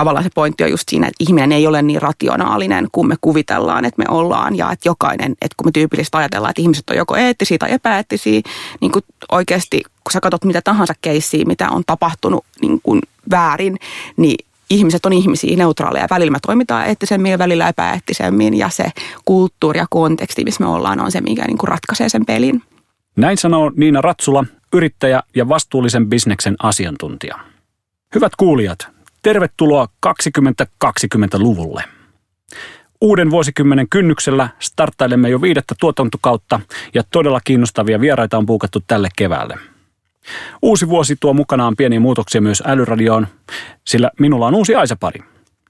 tavallaan se pointti on just siinä, että ihminen ei ole niin rationaalinen kuin me kuvitellaan, että me ollaan. Ja että jokainen, että kun me tyypillisesti ajatellaan, että ihmiset on joko eettisiä tai epäeettisiä, niin kuin oikeasti kun sä katsot mitä tahansa keissiä, mitä on tapahtunut niin kuin väärin, niin ihmiset on ihmisiä, neutraaleja. Välillä me toimitaan eettisemmin ja välillä epäeettisemmin ja se kulttuuri ja konteksti, missä me ollaan, on se, mikä niin kuin ratkaisee sen pelin. Näin sanoo Niina Ratsula, yrittäjä ja vastuullisen bisneksen asiantuntija. Hyvät kuulijat, tervetuloa 2020-luvulle. Uuden vuosikymmenen kynnyksellä starttailemme jo viidettä tuotantokautta ja todella kiinnostavia vieraita on puukattu tälle keväälle – Uusi vuosi tuo mukanaan pieniä muutoksia myös älyradioon, sillä minulla on uusi Aisa-pari.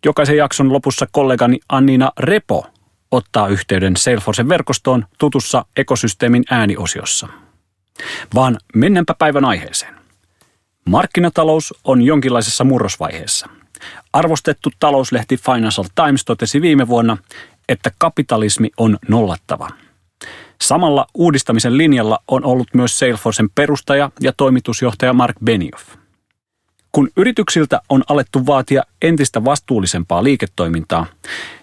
Jokaisen jakson lopussa kollegani Annina Repo ottaa yhteyden Salesforcen verkostoon tutussa ekosysteemin ääniosiossa. Vaan mennäänpä päivän aiheeseen. Markkinatalous on jonkinlaisessa murrosvaiheessa. Arvostettu talouslehti Financial Times totesi viime vuonna, että kapitalismi on nollattava – Samalla uudistamisen linjalla on ollut myös Salesforcen perustaja ja toimitusjohtaja Mark Benioff. Kun yrityksiltä on alettu vaatia entistä vastuullisempaa liiketoimintaa,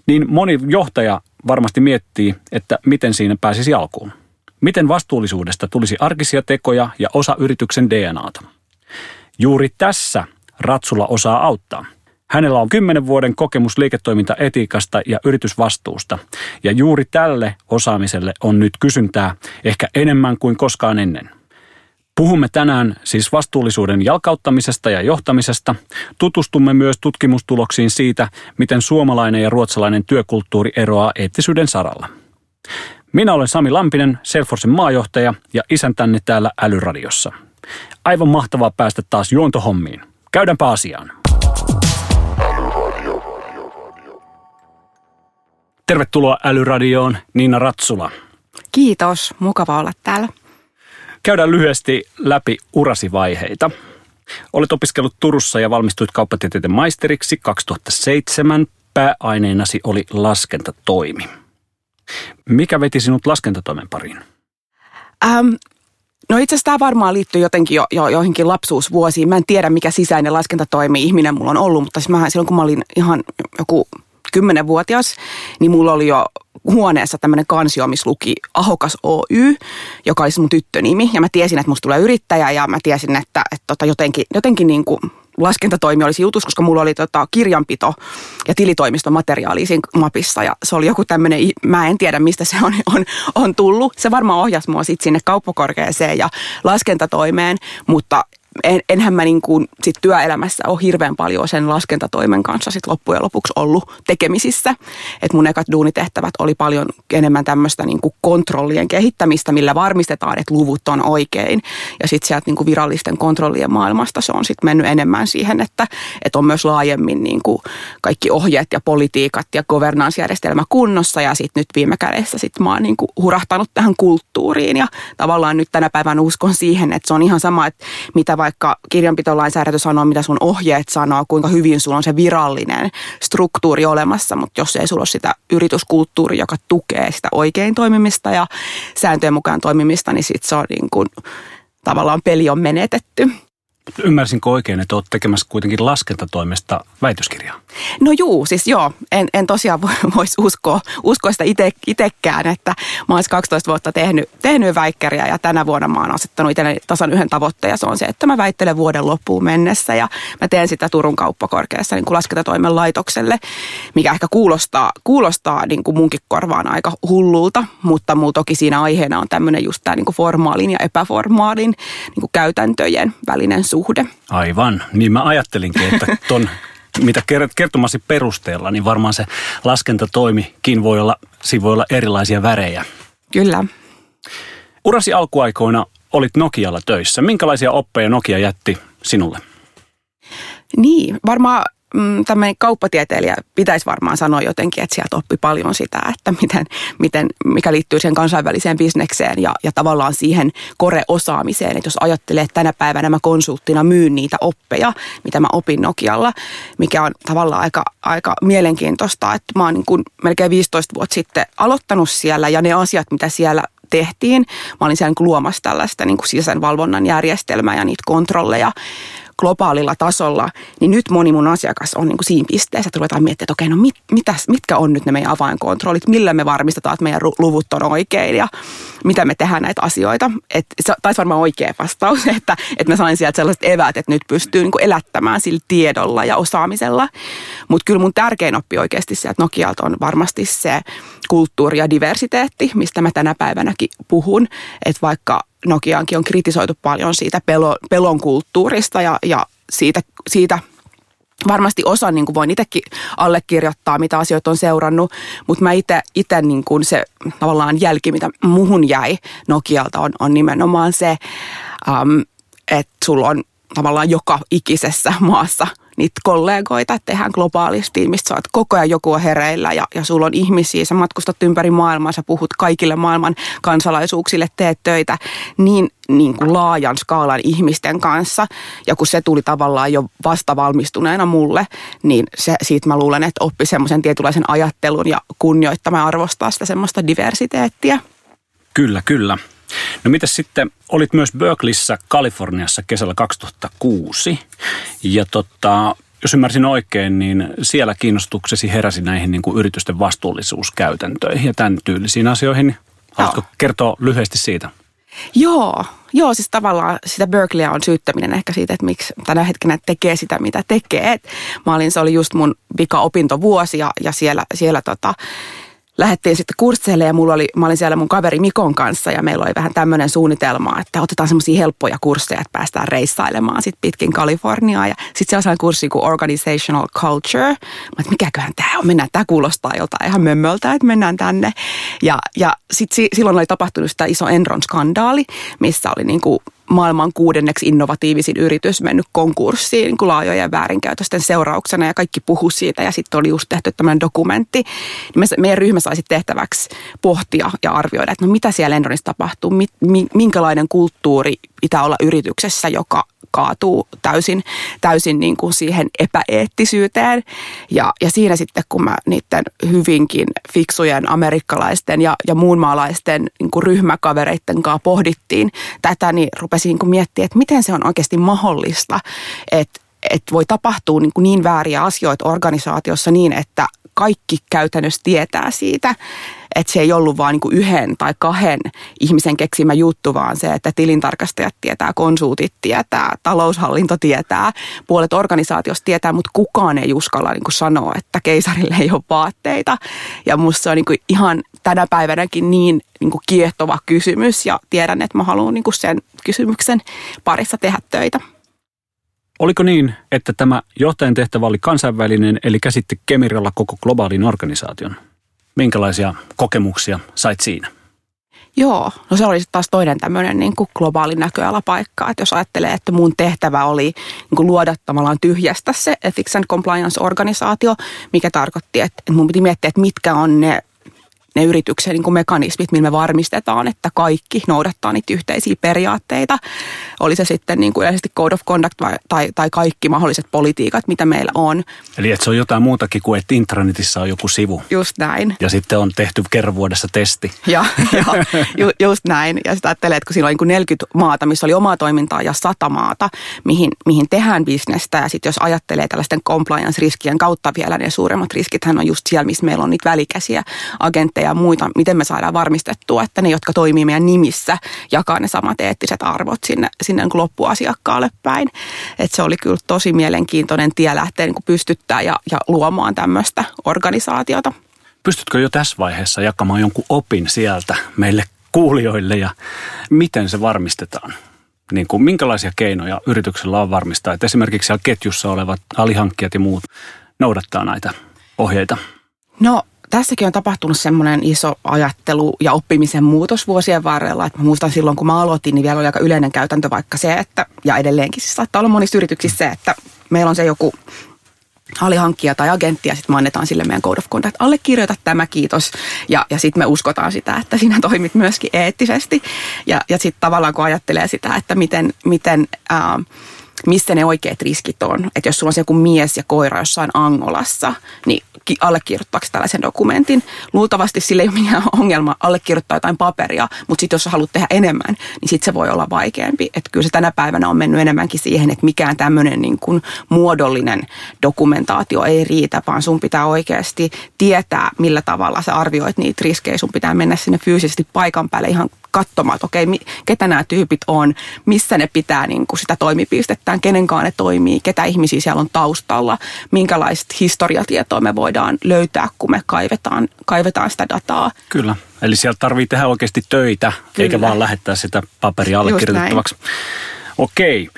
niin moni johtaja varmasti miettii, että miten siinä pääsisi alkuun. Miten vastuullisuudesta tulisi arkisia tekoja ja osa yrityksen DNAta. Juuri tässä Ratsula osaa auttaa – Hänellä on kymmenen vuoden kokemus liiketoimintaetiikasta ja yritysvastuusta. Ja juuri tälle osaamiselle on nyt kysyntää ehkä enemmän kuin koskaan ennen. Puhumme tänään siis vastuullisuuden jalkauttamisesta ja johtamisesta. Tutustumme myös tutkimustuloksiin siitä, miten suomalainen ja ruotsalainen työkulttuuri eroaa eettisyyden saralla. Minä olen Sami Lampinen, Salesforcen maajohtaja ja isäntänne täällä Älyradiossa. Aivan mahtavaa päästä taas juontohommiin. Käydäänpä asiaan. Tervetuloa Älyradioon, Niina Ratsula. Kiitos, mukava olla täällä. Käydään lyhyesti läpi urasivaiheita. Olet opiskellut Turussa ja valmistuit kauppatieteiden maisteriksi 2007. Pääaineenasi oli laskentatoimi. Mikä veti sinut laskentatoimen pariin? Ähm, No itse asiassa tämä varmaan liittyy jotenkin jo, jo joihinkin lapsuusvuosiin. Mä en tiedä, mikä sisäinen laskentatoimi ihminen mulla on ollut, mutta siis mä, silloin kun mä olin ihan joku kymmenenvuotias, niin mulla oli jo huoneessa tämmöinen kansio, missä luki Ahokas Oy, joka oli mun tyttönimi. Ja mä tiesin, että musta tulee yrittäjä ja mä tiesin, että, että tota jotenkin, jotenkin niin kuin laskentatoimi olisi jutus, koska mulla oli tota kirjanpito ja tilitoimiston materiaali siinä mapissa ja se oli joku tämmöinen, mä en tiedä mistä se on, on, on tullut. Se varmaan ohjasi mua sitten sinne kauppakorkeeseen ja laskentatoimeen, mutta en, enhän mä niin kuin sit työelämässä ole hirveän paljon sen laskentatoimen kanssa sit loppujen lopuksi ollut tekemisissä. Et mun ekat duunitehtävät oli paljon enemmän tämmöistä niin kuin kontrollien kehittämistä, millä varmistetaan, että luvut on oikein. Ja sitten sieltä niin kuin virallisten kontrollien maailmasta se on sitten mennyt enemmän siihen, että, että on myös laajemmin niin kuin kaikki ohjeet ja politiikat ja governance-järjestelmä kunnossa. Ja sitten nyt viime kädessä sit mä oon niin kuin hurahtanut tähän kulttuuriin ja tavallaan nyt tänä päivänä uskon siihen, että se on ihan sama, että mitä vaikka kirjanpitolainsäädäntö sanoo, mitä sun ohjeet sanoo, kuinka hyvin sulla on se virallinen struktuuri olemassa, mutta jos ei sulla ole sitä yrityskulttuuria, joka tukee sitä oikein toimimista ja sääntöjen mukaan toimimista, niin sit se on niin kuin, tavallaan peli on menetetty. Ymmärsinkö oikein, että olet tekemässä kuitenkin laskentatoimesta väitöskirjaa? No juu, siis joo. En, en tosiaan voisi uskoa, uskoa sitä ite, itekään, että mä olisin 12 vuotta tehnyt, tehnyt väikkäriä ja tänä vuonna mä oon asettanut itselleni tasan yhden tavoitteen ja se on se, että mä väittelen vuoden loppuun mennessä ja mä teen sitä Turun kauppakorkeassa niin kuin laskentatoimen laitokselle, mikä ehkä kuulostaa, kuulostaa niin kuin munkin korvaan aika hullulta, mutta muu toki siinä aiheena on tämmöinen just tämä niin kuin formaalin ja epäformaalin niin kuin käytäntöjen välinen suhde suhde. Aivan, niin mä ajattelinkin, että ton mitä kertomasi perusteella, niin varmaan se laskentatoimikin voi olla, siinä voi olla erilaisia värejä. Kyllä. Urasi alkuaikoina olit Nokialla töissä. Minkälaisia oppeja Nokia jätti sinulle? Niin, varmaan mm, tämmöinen kauppatieteilijä pitäisi varmaan sanoa jotenkin, että sieltä oppi paljon sitä, että miten, miten, mikä liittyy siihen kansainväliseen bisnekseen ja, ja tavallaan siihen kore-osaamiseen. Että jos ajattelee, että tänä päivänä mä konsulttina myyn niitä oppeja, mitä mä opin Nokialla, mikä on tavallaan aika, aika mielenkiintoista, että mä oon niin kuin melkein 15 vuotta sitten aloittanut siellä ja ne asiat, mitä siellä tehtiin. Mä olin siellä niin luomassa tällaista niin kuin sisäisen valvonnan järjestelmää ja niitä kontrolleja globaalilla tasolla, niin nyt moni mun asiakas on niin kuin siinä pisteessä, että ruvetaan miettimään, että okei, no mit, mitäs, mitkä on nyt ne meidän avainkontrollit, millä me varmistetaan, että meidän luvut on oikein ja mitä me tehdään näitä asioita. Että se taisi varmaan oikea vastaus, että, että mä sain sieltä sellaiset eväät, että nyt pystyy niin kuin elättämään sillä tiedolla ja osaamisella. Mutta kyllä mun tärkein oppi oikeasti sieltä Nokialta on varmasti se kulttuuri ja diversiteetti, mistä mä tänä päivänäkin puhun. Että vaikka Nokiaankin on kritisoitu paljon siitä pelo, pelon kulttuurista ja, ja siitä, siitä varmasti osa niin kuin voin itsekin allekirjoittaa, mitä asioita on seurannut, mutta mä itse niin kuin se tavallaan jälki, mitä muhun jäi Nokialta on, on nimenomaan se, um, että sulla on tavallaan joka ikisessä maassa – niitä kollegoita, että tehdään globaalisti, mistä sä oot koko ajan joku hereillä ja, ja sulla on ihmisiä, sä matkustat ympäri maailmaa, sä puhut kaikille maailman kansalaisuuksille, teet töitä niin, niin kuin laajan skaalan ihmisten kanssa. Ja kun se tuli tavallaan jo vastavalmistuneena mulle, niin se, siitä mä luulen, että oppi semmoisen tietynlaisen ajattelun ja kunnioittamaan arvostaa sitä semmoista diversiteettiä. Kyllä, kyllä. No mitä sitten, olit myös Berkeleyssä Kaliforniassa kesällä 2006 ja tota, jos ymmärsin oikein, niin siellä kiinnostuksesi heräsi näihin niin kuin yritysten vastuullisuuskäytäntöihin ja tämän tyylisiin asioihin. Haluatko Joo. kertoa lyhyesti siitä? Joo, joo, siis tavallaan sitä Berkeleyä on syyttäminen ehkä siitä, että miksi tänä hetkenä tekee sitä, mitä tekee. mä olin, se oli just mun vika opintovuosi ja, ja siellä, siellä tota, lähdettiin sitten kursseille ja mulla oli, mä olin siellä mun kaveri Mikon kanssa ja meillä oli vähän tämmöinen suunnitelma, että otetaan semmoisia helppoja kursseja, että päästään reissailemaan sitten pitkin Kaliforniaa. Ja sitten se on kurssi kuin Organizational Culture. Mä että mikäköhän tämä on, mennään, tämä kuulostaa joltain ihan mömmöltä, että mennään tänne. Ja, ja sitten silloin oli tapahtunut sitä iso Enron-skandaali, missä oli niin kuin maailman kuudenneksi innovatiivisin yritys mennyt konkurssiin niin laajojen väärinkäytösten seurauksena ja kaikki puhu siitä ja sitten oli just tehty tämmöinen dokumentti. Niin meidän ryhmä saisi tehtäväksi pohtia ja arvioida, että no mitä siellä Enronissa tapahtuu, minkälainen kulttuuri pitää olla yrityksessä, joka kaatuu täysin, täysin niin kuin siihen epäeettisyyteen. Ja, ja siinä sitten, kun mä niiden hyvinkin fiksujen amerikkalaisten ja, ja muunmaalaisten niin kuin ryhmäkavereiden kanssa pohdittiin tätä, niin rupesin niin kuin miettimään, että miten se on oikeasti mahdollista, että että voi tapahtua niin, kuin niin vääriä asioita organisaatiossa niin, että kaikki käytännössä tietää siitä, että se ei ollut vain niin yhden tai kahden ihmisen keksimä juttu, vaan se, että tilintarkastajat tietää, konsultit tietää, taloushallinto tietää, puolet organisaatiosta tietää, mutta kukaan ei uskalla niin sanoa, että keisarille ei ole vaatteita. Ja musta se on niin ihan tänä päivänäkin niin, niin kiehtova kysymys ja tiedän, että mä haluan niin sen kysymyksen parissa tehdä töitä. Oliko niin, että tämä johtajan tehtävä oli kansainvälinen, eli käsitti Kemiralla koko globaalin organisaation? Minkälaisia kokemuksia sait siinä? Joo, no se oli taas toinen tämmöinen niin kuin globaali näköalapaikka. Että jos ajattelee, että mun tehtävä oli niin kuin luoda tavallaan tyhjästä se Ethics and Compliance-organisaatio, mikä tarkoitti, että mun piti miettiä, että mitkä on ne ne yrityksen niin kuin mekanismit, millä me varmistetaan, että kaikki noudattaa niitä yhteisiä periaatteita. Oli se sitten niin kuin yleisesti code of conduct vai, tai, tai kaikki mahdolliset politiikat, mitä meillä on. Eli että se on jotain muutakin kuin, että intranetissä on joku sivu. Just näin. Ja sitten on tehty kerran vuodessa testi. Ja, ja ju, just näin. Ja sitten ajattelee, että kun siinä oli niin 40 maata, missä oli omaa toimintaa ja 100 maata, mihin, mihin tehdään bisnestä. Ja sitten jos ajattelee tällaisten compliance-riskien kautta vielä, ne suuremmat riskithän on just siellä, missä meillä on niitä välikäsiä agentteja ja muita, miten me saadaan varmistettua, että ne, jotka toimii meidän nimissä, jakaa ne samat eettiset arvot sinne, sinne niin loppuasiakkaalle päin. Et se oli kyllä tosi mielenkiintoinen tie lähteä niin pystyttää ja, ja luomaan tämmöistä organisaatiota. Pystytkö jo tässä vaiheessa jakamaan jonkun opin sieltä meille kuulijoille ja miten se varmistetaan? Niin kuin, minkälaisia keinoja yrityksellä on varmistaa, että esimerkiksi siellä ketjussa olevat alihankkijat ja muut noudattaa näitä ohjeita? No tässäkin on tapahtunut semmoinen iso ajattelu ja oppimisen muutos vuosien varrella. Että mä muistan silloin, kun mä aloitin, niin vielä oli aika yleinen käytäntö vaikka se, että, ja edelleenkin siis saattaa olla monissa yrityksissä se, että meillä on se joku alihankkija tai agentti ja sitten me annetaan sille meidän code of conduct, allekirjoita tämä, kiitos. Ja, ja sitten me uskotaan sitä, että sinä toimit myöskin eettisesti. Ja, ja sitten tavallaan kun ajattelee sitä, että miten, miten ää, missä ne oikeat riskit on. Että jos sulla on se joku mies ja koira jossain Angolassa, niin allekirjoittaako tällaisen dokumentin. Luultavasti sille ei ole mikään ongelma allekirjoittaa jotain paperia, mutta sitten jos sä haluat tehdä enemmän, niin sitten se voi olla vaikeampi. Että kyllä se tänä päivänä on mennyt enemmänkin siihen, että mikään tämmöinen niin kuin muodollinen dokumentaatio ei riitä, vaan sun pitää oikeasti tietää, millä tavalla sä arvioit niitä riskejä. Sun pitää mennä sinne fyysisesti paikan päälle ihan katsomaan, että okei, ketä nämä tyypit on, missä ne pitää niin kuin sitä toimipistettään, kenenkaan ne toimii, ketä ihmisiä siellä on taustalla, minkälaista historiatietoa me voidaan löytää, kun me kaivetaan, kaivetaan sitä dataa. Kyllä, eli sieltä tarvii tehdä oikeasti töitä, Kyllä. eikä vaan lähettää sitä paperia allekirjoitettavaksi. Okei.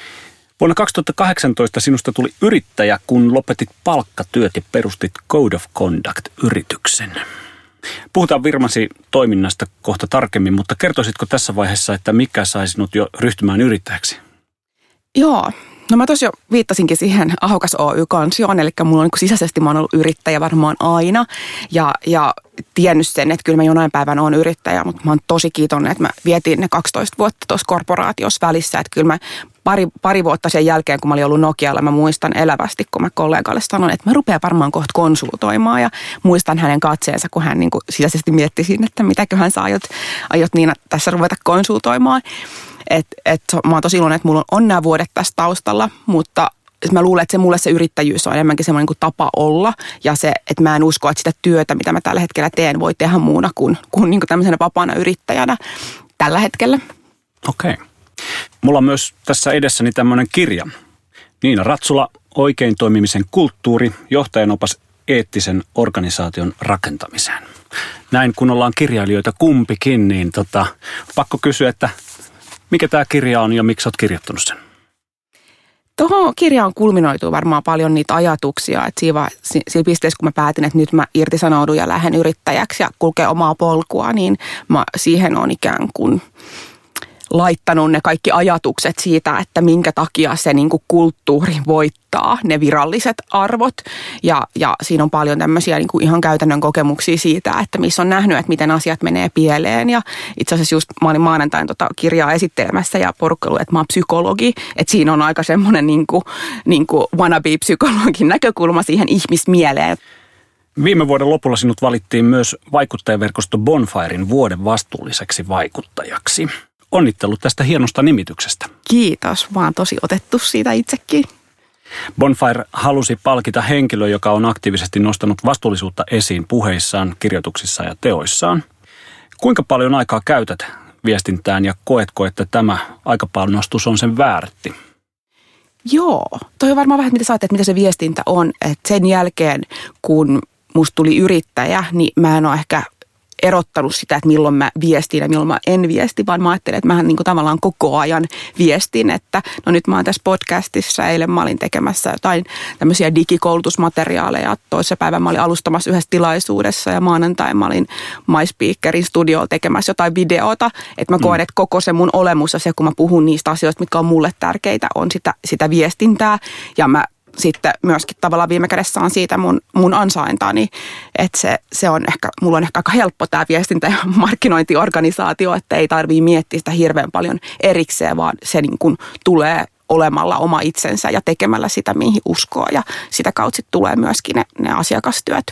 Vuonna 2018 sinusta tuli yrittäjä, kun lopetit palkkatyöt ja perustit Code of Conduct-yrityksen. Puhutaan Virmasi toiminnasta kohta tarkemmin, mutta kertoisitko tässä vaiheessa, että mikä sai sinut jo ryhtymään yrittäjäksi? Joo, No mä tosiaan viittasinkin siihen Ahokas Oy-kansioon, eli mulla on niin sisäisesti mä oon ollut yrittäjä varmaan aina ja, ja tiennyt sen, että kyllä mä jonain päivänä on yrittäjä, mutta mä oon tosi kiitollinen, että mä vietin ne 12 vuotta tuossa korporaatiossa välissä, että kyllä mä pari, pari vuotta sen jälkeen, kun mä olin ollut Nokialla, mä muistan elävästi, kun mä kollegalle sanoin, että mä rupean varmaan kohta konsultoimaan ja muistan hänen katseensa, kun hän niin kuin sisäisesti mietti siinä, että mitäköhän sä aiot, aiot Niina tässä ruveta konsultoimaan. Et, et, mä oon tosi iloinen, että mulla on nämä vuodet tässä taustalla, mutta mä luulen, että se mulle se yrittäjyys on enemmänkin semmoinen kuin tapa olla ja se, että mä en usko, että sitä työtä, mitä mä tällä hetkellä teen, voi tehdä muuna kuin, kuin, niin kuin tämmöisenä vapaana yrittäjänä tällä hetkellä. Okei. Okay. Mulla on myös tässä edessäni tämmöinen kirja. Niina Ratsula, oikein toimimisen kulttuuri, johtajan opas eettisen organisaation rakentamiseen. Näin kun ollaan kirjailijoita kumpikin, niin tota, pakko kysyä, että mikä tämä kirja on ja miksi olet kirjoittanut sen? Tuohon kirjaan kulminoituu varmaan paljon niitä ajatuksia, että siinä, siinä pisteessä kun mä päätin, että nyt mä irtisanoudun ja lähden yrittäjäksi ja kulkee omaa polkua, niin mä siihen on ikään kuin laittanut ne kaikki ajatukset siitä, että minkä takia se niin kuin kulttuuri voittaa ne viralliset arvot. Ja, ja siinä on paljon tämmöisiä niin kuin ihan käytännön kokemuksia siitä, että missä on nähnyt, että miten asiat menee pieleen. Ja itse asiassa just mä olin maanantain tota kirjaa esittelemässä ja porukka että mä oon psykologi. Että siinä on aika semmoinen niin kuin, niin kuin wannabe-psykologin näkökulma siihen ihmismieleen. Viime vuoden lopulla sinut valittiin myös vaikuttajaverkosto Bonfirein vuoden vastuulliseksi vaikuttajaksi. Onnittelut tästä hienosta nimityksestä. Kiitos, vaan tosi otettu siitä itsekin. Bonfire halusi palkita henkilö, joka on aktiivisesti nostanut vastuullisuutta esiin puheissaan, kirjoituksissa ja teoissaan. Kuinka paljon aikaa käytät viestintään ja koetko, että tämä aikapanostus on sen väärti? Joo, toi on varmaan vähän, mitä sä että mitä se viestintä on. Et sen jälkeen, kun musta tuli yrittäjä, niin mä en ole ehkä erottanut sitä, että milloin mä viestin ja milloin mä en viesti, vaan mä ajattelen, että mä niin kuin tavallaan koko ajan viestin, että no nyt mä oon tässä podcastissa, eilen mä olin tekemässä jotain tämmöisiä digikoulutusmateriaaleja, toisessa päivänä mä olin alustamassa yhdessä tilaisuudessa ja maanantai mä olin MySpeakerin studiolla tekemässä jotain videota, että mä mm. koen, että koko se mun olemus ja se, kun mä puhun niistä asioista, mitkä on mulle tärkeitä, on sitä, sitä viestintää ja mä sitten myöskin tavallaan viime kädessä on siitä mun, mun ansaintani, että se, se on ehkä, mulla on ehkä aika helppo tämä viestintä- ja markkinointiorganisaatio, että ei tarvii miettiä sitä hirveän paljon erikseen, vaan se niin kuin tulee olemalla oma itsensä ja tekemällä sitä, mihin uskoo ja sitä kautta tulee myöskin ne, ne asiakastyöt.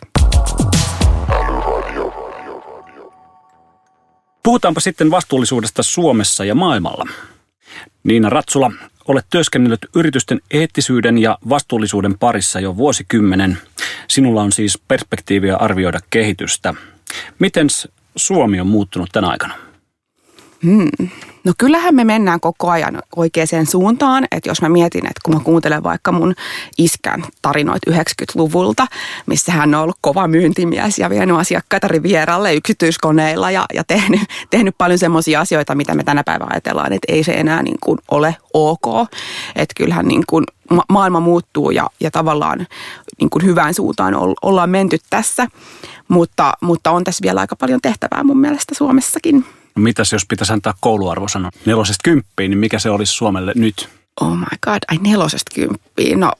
Puhutaanpa sitten vastuullisuudesta Suomessa ja maailmalla. Niina Ratsula, Olet työskennellyt yritysten eettisyyden ja vastuullisuuden parissa jo vuosikymmenen. Sinulla on siis perspektiiviä arvioida kehitystä. Miten Suomi on muuttunut tänä aikana? Hmm. No kyllähän me mennään koko ajan oikeaan suuntaan, että jos mä mietin, että kun mä kuuntelen vaikka mun iskän tarinoita 90-luvulta, missä hän on ollut kova myyntimies ja vienyt asiakkaita rivieralle yksityiskoneilla ja, ja tehnyt, tehnyt paljon semmoisia asioita, mitä me tänä päivänä ajatellaan, että ei se enää niin kuin ole ok. Että kyllähän niin kuin ma- maailma muuttuu ja, ja tavallaan niin kuin hyvään suuntaan ollaan menty tässä, mutta, mutta on tässä vielä aika paljon tehtävää mun mielestä Suomessakin. No mitäs jos pitäisi antaa kouluarvosana nelosesta kymppiin, niin mikä se olisi Suomelle nyt? Oh my god, ai nelosesta kymppiin. No,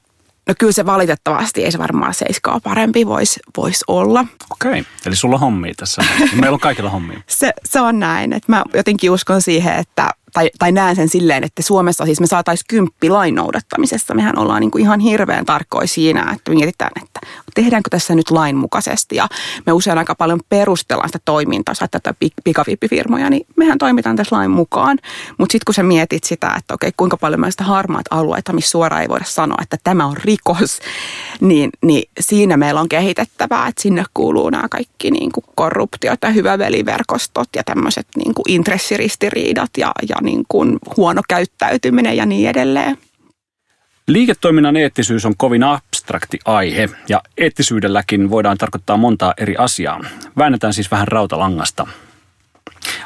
no kyllä se valitettavasti ei se varmaan seiskaa parempi voisi vois olla. Okei, okay. eli sulla on hommia tässä. Meillä on kaikilla hommia. se, se on näin, että mä jotenkin uskon siihen, että tai, tai näen sen silleen, että Suomessa siis me saataisiin kymppi lain noudattamisessa. Mehän ollaan niin kuin ihan hirveän tarkkoja siinä, että mietitään, että tehdäänkö tässä nyt lainmukaisesti. Ja me usein aika paljon perustellaan sitä toimintaa, jos tätä pikavippifirmoja, niin mehän toimitaan tässä lain mukaan. Mutta sitten kun sä mietit sitä, että okei, kuinka paljon meillä sitä harmaat alueita, missä suoraan ei voida sanoa, että tämä on rikos, niin, niin siinä meillä on kehitettävää, että sinne kuuluu nämä kaikki niin kuin korruptiot ja hyväveliverkostot ja tämmöiset niin kuin intressiristiriidat ja, ja niin kuin huono käyttäytyminen ja niin edelleen. Liiketoiminnan eettisyys on kovin abstrakti aihe ja eettisyydelläkin voidaan tarkoittaa montaa eri asiaa. Väännetään siis vähän rautalangasta.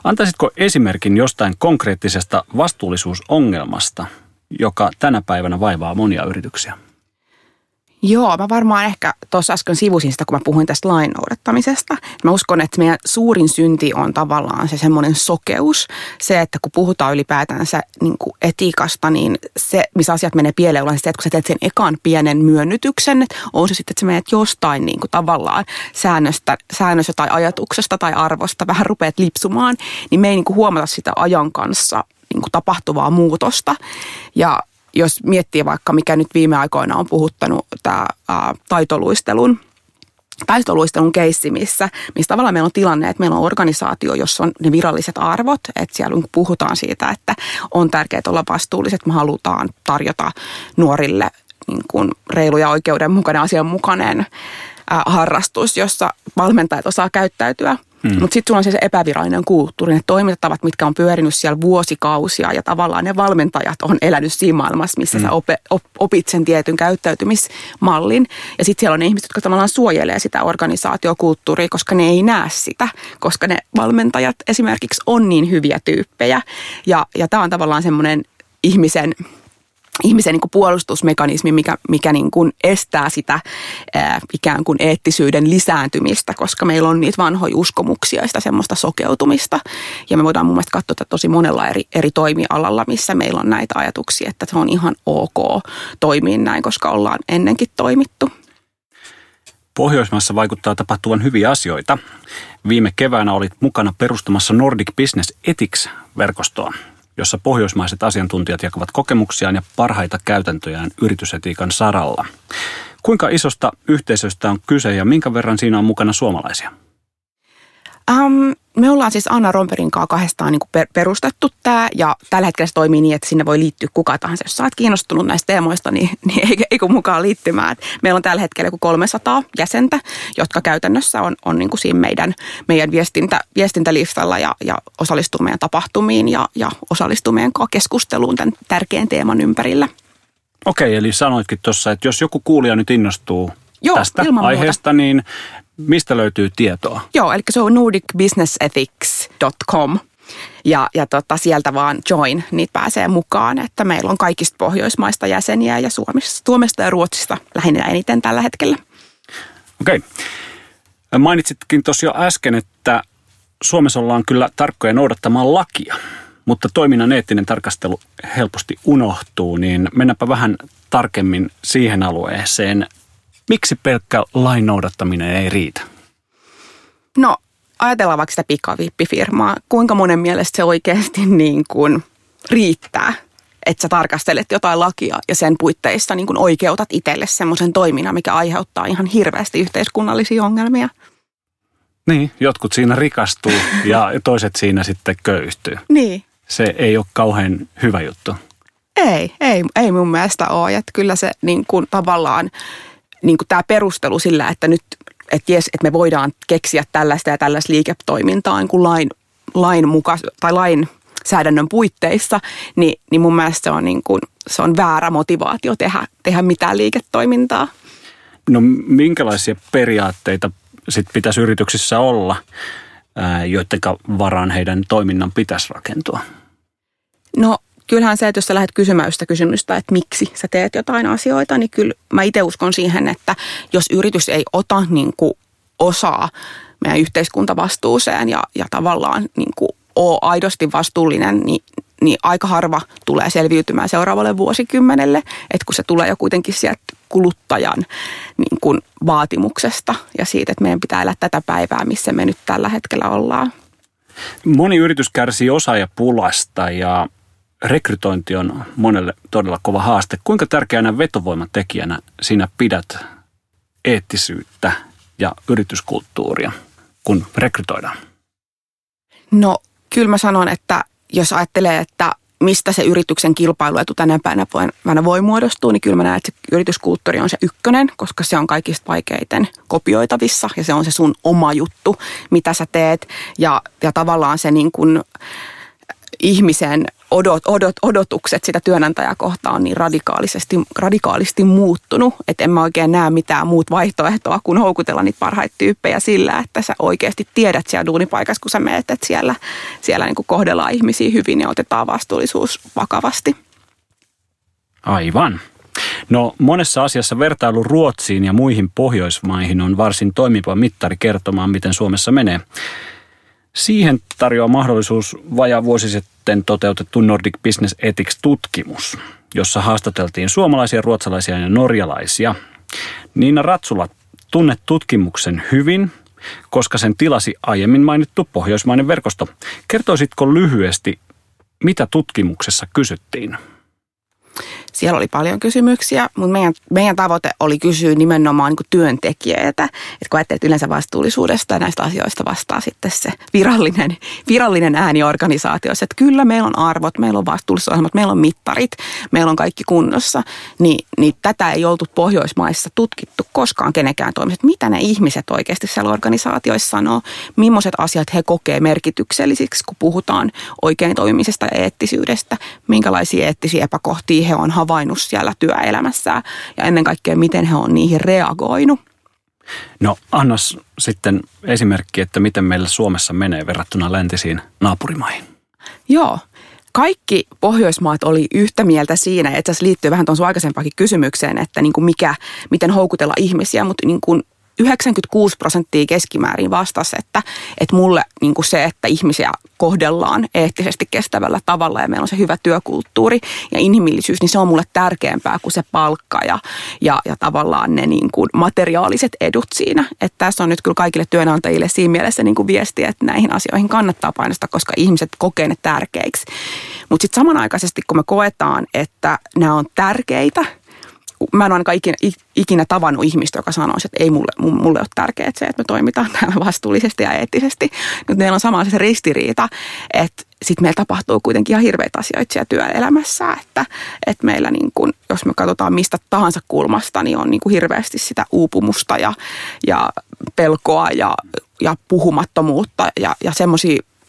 Antaisitko esimerkin jostain konkreettisesta vastuullisuusongelmasta, joka tänä päivänä vaivaa monia yrityksiä? Joo, mä varmaan ehkä tuossa äsken sivusin sitä, kun mä puhuin tästä lain noudattamisesta. Mä uskon, että meidän suurin synti on tavallaan se semmoinen sokeus. Se, että kun puhutaan ylipäätänsä niin kuin etiikasta, niin se, missä asiat menee pieleen, on se, että kun sä teet sen ekan pienen myönnytyksen, että on se sitten, että sä menet jostain niin kuin tavallaan säännöstä, säännöstä tai ajatuksesta tai arvosta, vähän rupeat lipsumaan, niin me ei niin kuin huomata sitä ajan kanssa niin kuin tapahtuvaa muutosta. Ja jos miettii vaikka, mikä nyt viime aikoina on puhuttanut tämä taitoluistelun taistoluistelun keissi, missä, missä tavallaan meillä on tilanne, että meillä on organisaatio, jossa on ne viralliset arvot, että siellä puhutaan siitä, että on tärkeää olla vastuulliset, me halutaan tarjota nuorille niin kuin reilu ja oikeudenmukainen asianmukainen harrastus, jossa valmentajat osaa käyttäytyä – Mm. Mutta sitten sulla on se, se epävirallinen kulttuuri, ne toimintatavat, mitkä on pyörinyt siellä vuosikausia ja tavallaan ne valmentajat on elänyt siinä maailmassa, missä mm. sä op, op, opit sen tietyn käyttäytymismallin. Ja sitten siellä on ne ihmiset, jotka tavallaan suojelee sitä organisaatiokulttuuria, koska ne ei näe sitä, koska ne valmentajat esimerkiksi on niin hyviä tyyppejä. Ja, ja tämä on tavallaan semmoinen ihmisen ihmisen niin kuin puolustusmekanismi, mikä, mikä niin kuin estää sitä ää, ikään kuin eettisyyden lisääntymistä, koska meillä on niitä vanhoja uskomuksia ja sitä semmoista sokeutumista. Ja me voidaan mun mielestä katsoa tätä tosi monella eri, eri toimialalla, missä meillä on näitä ajatuksia, että se on ihan ok toimia näin, koska ollaan ennenkin toimittu. Pohjoismaissa vaikuttaa tapahtuvan hyviä asioita. Viime keväänä olit mukana perustamassa Nordic Business Ethics-verkostoa jossa pohjoismaiset asiantuntijat jakavat kokemuksiaan ja parhaita käytäntöjään yritysetiikan saralla. Kuinka isosta yhteisöstä on kyse ja minkä verran siinä on mukana suomalaisia? Um, me ollaan siis Anna Romperin kanssa kahdestaan niin perustettu tämä ja tällä hetkellä se toimii niin, että sinne voi liittyä kuka tahansa. Jos sä oot kiinnostunut näistä teemoista, niin, niin ei, ei kun mukaan liittymään. Meillä on tällä hetkellä joku 300 jäsentä, jotka käytännössä on, on niin kuin siinä meidän, meidän viestintä, viestintälistalla ja, ja osallistuu meidän tapahtumiin ja, ja osallistuu meidän keskusteluun tämän tärkeän teeman ympärillä. Okei, eli sanoitkin tuossa, että jos joku kuulija nyt innostuu Joo, tästä aiheesta, muuta. niin Mistä löytyy tietoa? Joo, eli se on nordicbusinessethics.com. Ja, ja tota, sieltä vaan join, niin pääsee mukaan, että meillä on kaikista Pohjoismaista jäseniä ja Suomesta, Suomesta ja Ruotsista lähinnä eniten tällä hetkellä. Okei. Okay. Mainitsitkin tosiaan äsken, että Suomessa ollaan kyllä tarkkoja noudattamaan lakia, mutta toiminnan eettinen tarkastelu helposti unohtuu, niin mennäpä vähän tarkemmin siihen alueeseen. Miksi pelkkä lain noudattaminen ei riitä? No, ajatellaan vaikka sitä pikavippifirmaa. Kuinka monen mielestä se oikeasti niin kuin riittää, että sä tarkastelet jotain lakia ja sen puitteissa niin kuin oikeutat itselle semmoisen toiminnan, mikä aiheuttaa ihan hirveästi yhteiskunnallisia ongelmia. Niin, jotkut siinä rikastuu ja toiset siinä sitten köyhtyy. Niin. Se ei ole kauhean hyvä juttu. Ei, ei, ei mun mielestä ole. Että kyllä se niin kuin tavallaan niin kuin tämä perustelu sillä, että nyt että jes, että me voidaan keksiä tällaista ja tällaista liiketoimintaa niin kuin lain, lain muka, tai lain säädännön puitteissa, niin, niin mun mielestä se on, niin kuin, se on väärä motivaatio tehdä, tehdä mitään liiketoimintaa. No minkälaisia periaatteita sit pitäisi yrityksissä olla, joiden varaan heidän toiminnan pitäisi rakentua? No kyllähän se, että jos sä lähdet kysymään sitä kysymystä, että miksi sä teet jotain asioita, niin kyllä mä itse uskon siihen, että jos yritys ei ota niin kuin osaa meidän yhteiskuntavastuuseen ja, ja tavallaan niin kuin ole aidosti vastuullinen, niin, niin aika harva tulee selviytymään seuraavalle vuosikymmenelle, että kun se tulee jo kuitenkin sieltä kuluttajan niin kuin vaatimuksesta ja siitä, että meidän pitää elää tätä päivää, missä me nyt tällä hetkellä ollaan. Moni yritys kärsii osaajapulasta ja rekrytointi on monelle todella kova haaste. Kuinka tärkeänä vetovoimatekijänä sinä pidät eettisyyttä ja yrityskulttuuria, kun rekrytoidaan? No kyllä mä sanon, että jos ajattelee, että mistä se yrityksen kilpailuetu tänä päivänä voi muodostua, niin kyllä mä näen, että se yrityskulttuuri on se ykkönen, koska se on kaikista vaikeiten kopioitavissa ja se on se sun oma juttu, mitä sä teet. Ja, ja tavallaan se niin kuin ihmisen odot, odot, odotukset sitä työnantajaa kohtaan on niin radikaalisesti, radikaalisti muuttunut, että en mä oikein näe mitään muut vaihtoehtoa kuin houkutella niitä parhaita tyyppejä sillä, että sä oikeasti tiedät siellä duunipaikassa, kun sä meet, että siellä, siellä niin kohdellaan ihmisiä hyvin ja otetaan vastuullisuus vakavasti. Aivan. No monessa asiassa vertailu Ruotsiin ja muihin Pohjoismaihin on varsin toimiva mittari kertomaan, miten Suomessa menee. Siihen tarjoaa mahdollisuus vajaa vuosi sitten toteutettu Nordic Business Ethics-tutkimus, jossa haastateltiin suomalaisia, ruotsalaisia ja norjalaisia. Niina Ratsula, tunnet tutkimuksen hyvin, koska sen tilasi aiemmin mainittu pohjoismainen verkosto. Kertoisitko lyhyesti, mitä tutkimuksessa kysyttiin? Siellä oli paljon kysymyksiä, mutta meidän, meidän tavoite oli kysyä nimenomaan niin työntekijöitä. Että kun ajattelet yleensä vastuullisuudesta ja näistä asioista vastaa sitten se virallinen, virallinen ääni organisaatiossa. Että kyllä meillä on arvot, meillä on vastuullisuusohjelmat, meillä on mittarit, meillä on kaikki kunnossa. Niin, niin tätä ei oltu Pohjoismaissa tutkittu koskaan kenenkään toimesta. Mitä ne ihmiset oikeasti siellä organisaatioissa sanoo, millaiset asiat he kokee merkityksellisiksi, kun puhutaan oikein toimimisesta ja eettisyydestä, minkälaisia eettisiä epäkohtia he on havainnut siellä työelämässä ja ennen kaikkea miten he on niihin reagoinut. No annas sitten esimerkki, että miten meillä Suomessa menee verrattuna läntisiin naapurimaihin. Joo, kaikki Pohjoismaat oli yhtä mieltä siinä, että se liittyy vähän tuon sun aikaisempaakin kysymykseen, että niin kuin mikä, miten houkutella ihmisiä, mutta niin kuin 96 prosenttia keskimäärin vastasi, että, että mulle niin kuin se, että ihmisiä kohdellaan eettisesti kestävällä tavalla ja meillä on se hyvä työkulttuuri ja inhimillisyys, niin se on mulle tärkeämpää kuin se palkka ja, ja, ja tavallaan ne niin kuin materiaaliset edut siinä. Että tässä on nyt kyllä kaikille työnantajille siinä mielessä niin kuin viesti, että näihin asioihin kannattaa painostaa, koska ihmiset kokee ne tärkeiksi. Mutta sitten samanaikaisesti, kun me koetaan, että nämä on tärkeitä – mä en ole ainakaan ikinä, ikinä tavannut ihmistä, joka sanoisi, että ei mulle, mulle ole tärkeää se, että me toimitaan täällä vastuullisesti ja eettisesti. Mutta meillä on sama se ristiriita, että sitten meillä tapahtuu kuitenkin ihan hirveitä asioita siellä työelämässä, että, että meillä niin kun, jos me katsotaan mistä tahansa kulmasta, niin on niin kuin hirveästi sitä uupumusta ja, ja pelkoa ja, ja puhumattomuutta ja, ja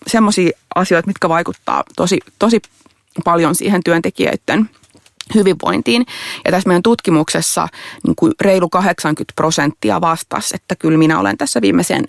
semmoisia asioita, mitkä vaikuttaa tosi, tosi paljon siihen työntekijöiden – hyvinvointiin. Ja tässä meidän tutkimuksessa niin kuin reilu 80 prosenttia vastasi, että kyllä minä olen tässä viimeisen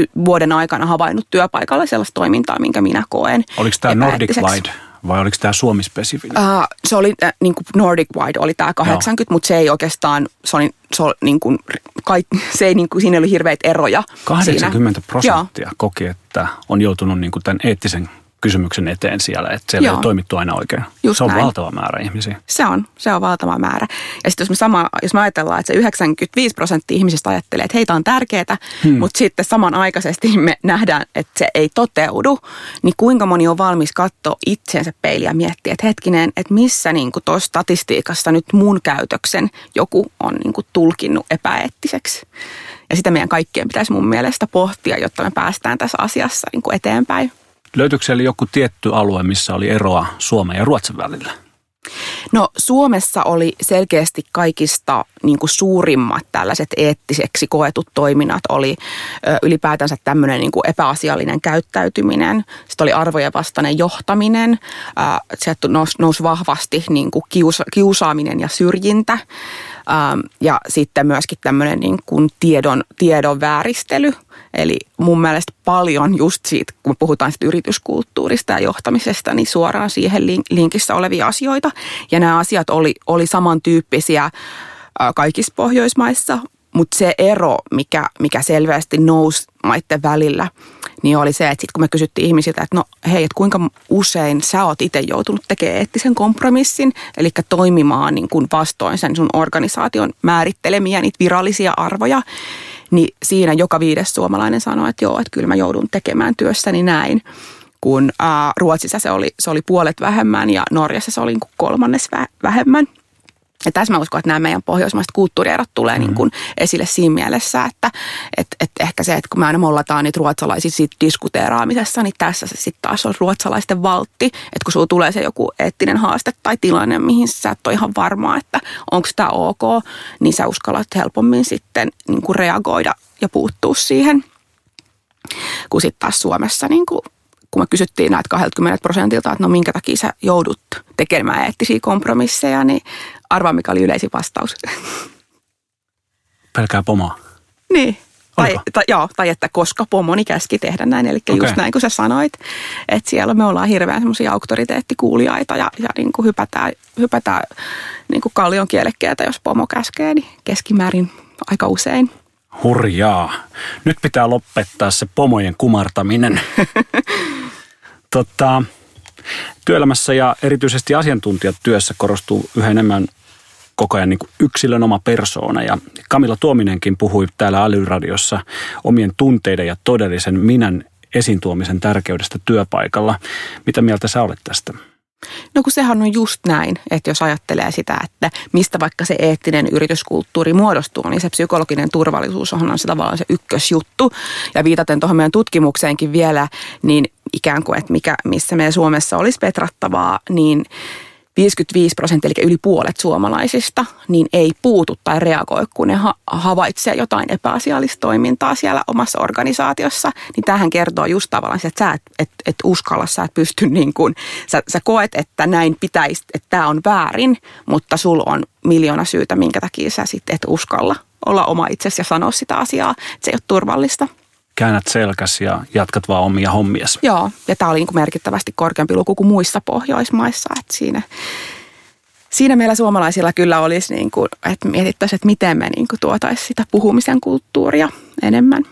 ty- vuoden aikana havainnut työpaikalla sellaista toimintaa, minkä minä koen. Oliko tämä Nordic Wide vai oliko tämä Suomi-spesifinen? Uh, se oli äh, niin kuin Nordic Wide oli tämä 80, Joo. mutta se ei oikeastaan, se oli, se oli niin kuin, kaik, se ei niin kuin, siinä oli hirveitä eroja 80 siinä. prosenttia Joo. koki, että on joutunut niin kuin tämän eettisen kysymyksen eteen siellä, että siellä Joo. ei toimittu aina oikein. Just se on näin. valtava määrä ihmisiä. Se on, se on valtava määrä. Ja sitten jos me, sama, jos me ajatellaan, että se 95 prosenttia ihmisistä ajattelee, että heitä on tärkeää, hmm. mutta sitten samanaikaisesti me nähdään, että se ei toteudu, niin kuinka moni on valmis katsoa itseensä peiliä ja miettiä, että hetkinen, että missä niin tuossa statistiikassa nyt mun käytöksen joku on niin kuin tulkinnut epäeettiseksi. Ja sitä meidän kaikkien pitäisi mun mielestä pohtia, jotta me päästään tässä asiassa niin kuin eteenpäin. Löytyykö siellä joku tietty alue, missä oli eroa Suomen ja Ruotsin välillä? No Suomessa oli selkeästi kaikista niin kuin suurimmat tällaiset eettiseksi koetut toiminnat oli ö, ylipäätänsä tämmöinen niin kuin epäasiallinen käyttäytyminen. Sitten oli arvojen vastainen johtaminen. Sieltä nousi, nousi vahvasti niin kuin kiusa, kiusaaminen ja syrjintä. Ö, ja sitten myöskin tämmöinen niin kuin tiedon, tiedon vääristely – Eli mun mielestä paljon just siitä, kun me puhutaan siitä yrityskulttuurista ja johtamisesta, niin suoraan siihen linkissä olevia asioita. Ja nämä asiat oli, oli samantyyppisiä kaikissa Pohjoismaissa, mutta se ero, mikä, mikä selvästi nousi maiden välillä, niin oli se, että sitten kun me kysyttiin ihmisiltä, että no hei, että kuinka usein sä oot itse joutunut tekemään eettisen kompromissin, eli toimimaan niin kuin vastoin sen sun organisaation määrittelemiä niitä virallisia arvoja, niin siinä joka viides suomalainen sanoi, että joo, että kyllä mä joudun tekemään työssäni näin kun ää, Ruotsissa se oli, se oli puolet vähemmän ja Norjassa se oli niin kolmannes vähemmän. Ja tässä mä uskon, että nämä meidän pohjoismaiset kulttuurierot tulee mm-hmm. niin kuin esille siinä mielessä, että et, et ehkä se, että kun me aina mollataan niitä ruotsalaisia siitä diskuteeraamisessa, niin tässä se sitten taas on ruotsalaisten valtti. Että kun sulla tulee se joku eettinen haaste tai tilanne, mihin sä et ole ihan varma, että onko tämä ok, niin sä uskallat helpommin sitten niin kuin reagoida ja puuttua siihen. Kun sitten taas Suomessa niin kuin kun me kysyttiin näitä 20 prosentilta, että no minkä takia sä joudut tekemään eettisiä kompromisseja, niin arvaa mikä oli yleisin vastaus. Pelkää pomoa. Niin. Tai, tai, joo, tai että koska pomoni käski tehdä näin, eli okay. just näin kuin sä sanoit, että siellä me ollaan hirveän semmoisia auktoriteettikuuliaita ja, ja niin kuin hypätään, hypätään niin kuin kallion kielekkeeltä, jos pomo käskee, niin keskimäärin aika usein. Hurjaa. Nyt pitää lopettaa se pomojen kumartaminen. tota, työelämässä ja erityisesti asiantuntijatyössä korostuu yhä enemmän koko ajan niin kuin yksilön oma persoona. Ja Kamilla Tuominenkin puhui täällä Älyradiossa omien tunteiden ja todellisen minän esiin tuomisen tärkeydestä työpaikalla. Mitä mieltä sä olet tästä? No kun sehän on just näin, että jos ajattelee sitä, että mistä vaikka se eettinen yrityskulttuuri muodostuu, niin se psykologinen turvallisuus on se tavallaan se ykkösjuttu. Ja viitaten tuohon meidän tutkimukseenkin vielä, niin ikään kuin, että mikä, missä meidän Suomessa olisi petrattavaa, niin 55 prosenttia, eli yli puolet suomalaisista, niin ei puutu tai reagoi, kun ne ha- havaitsee jotain epäasiallista toimintaa siellä omassa organisaatiossa. Niin tähän kertoo just tavallaan että sä et, et, et uskalla, sä et pysty niin kuin, sä, sä koet, että näin pitäisi, että tämä on väärin, mutta sul on miljoona syytä, minkä takia sä sitten et uskalla olla oma itsesi ja sanoa sitä asiaa, että se ei ole turvallista käännät selkäs ja jatkat vaan omia hommias. Joo, ja tämä oli niin kuin merkittävästi korkeampi luku kuin muissa Pohjoismaissa. Että siinä, siinä meillä suomalaisilla kyllä olisi, niin kuin, että mietittäisiin, että miten me niin kuin tuotaisiin sitä puhumisen kulttuuria enemmän.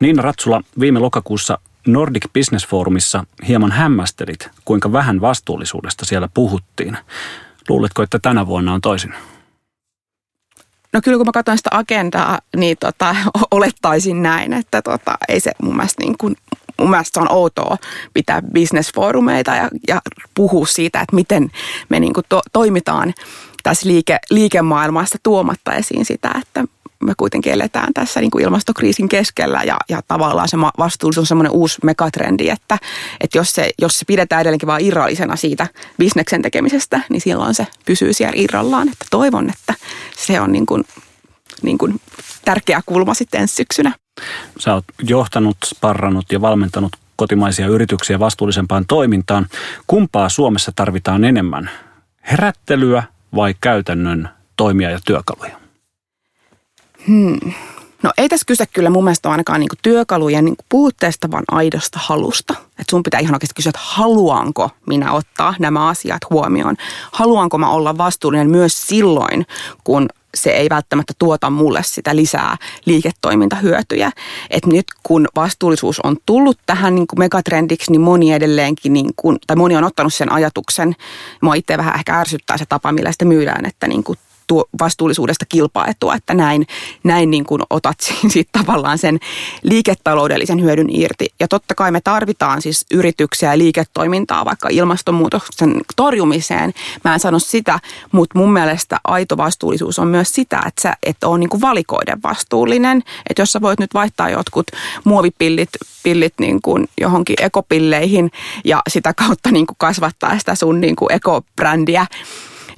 Niina Ratsula, viime lokakuussa Nordic Business Forumissa hieman hämmästelit, kuinka vähän vastuullisuudesta siellä puhuttiin. Luuletko, että tänä vuonna on toisin? No kyllä kun mä katson sitä agendaa, niin tota, olettaisin näin, että tota, ei se mun mielestä niin kuin, mun mielestä se on outoa pitää bisnesfoorumeita ja, ja puhua siitä, että miten me niin to, toimitaan tässä liike, liikemaailmassa tuomatta esiin sitä, että me kuitenkin eletään tässä niin kuin ilmastokriisin keskellä ja, ja tavallaan se vastuullisuus on semmoinen uusi megatrendi, että, että jos, se, jos se pidetään edelleenkin vain irrallisena siitä bisneksen tekemisestä, niin silloin se pysyy siellä irrallaan. Että toivon, että se on niin kuin, niin kuin tärkeä kulma sitten ensi syksynä. Sä oot johtanut, sparrannut ja valmentanut kotimaisia yrityksiä vastuullisempaan toimintaan. Kumpaa Suomessa tarvitaan enemmän? Herättelyä vai käytännön toimia ja työkaluja? Hmm. No ei tässä kyse kyllä mun mielestä ainakaan niinku työkalujen niinku puutteesta, vaan aidosta halusta. Että sun pitää ihan oikeasti kysyä, että haluanko minä ottaa nämä asiat huomioon. Haluanko mä olla vastuullinen myös silloin, kun se ei välttämättä tuota mulle sitä lisää liiketoimintahyötyjä. Et nyt kun vastuullisuus on tullut tähän niin kuin megatrendiksi, niin moni edelleenkin, niin kuin, tai moni on ottanut sen ajatuksen, mua itse vähän ehkä ärsyttää se tapa, millä sitä myydään, että niin kuin tuo vastuullisuudesta kilpaetua, että näin, näin niin kuin otat siitä tavallaan sen liiketaloudellisen hyödyn irti. Ja totta kai me tarvitaan siis yrityksiä ja liiketoimintaa vaikka ilmastonmuutoksen torjumiseen. Mä en sano sitä, mutta mun mielestä aito vastuullisuus on myös sitä, että sä et ole niin kuin valikoiden vastuullinen. Että jos sä voit nyt vaihtaa jotkut muovipillit pillit niin kuin johonkin ekopilleihin ja sitä kautta niin kuin kasvattaa sitä sun niin kuin ekobrändiä,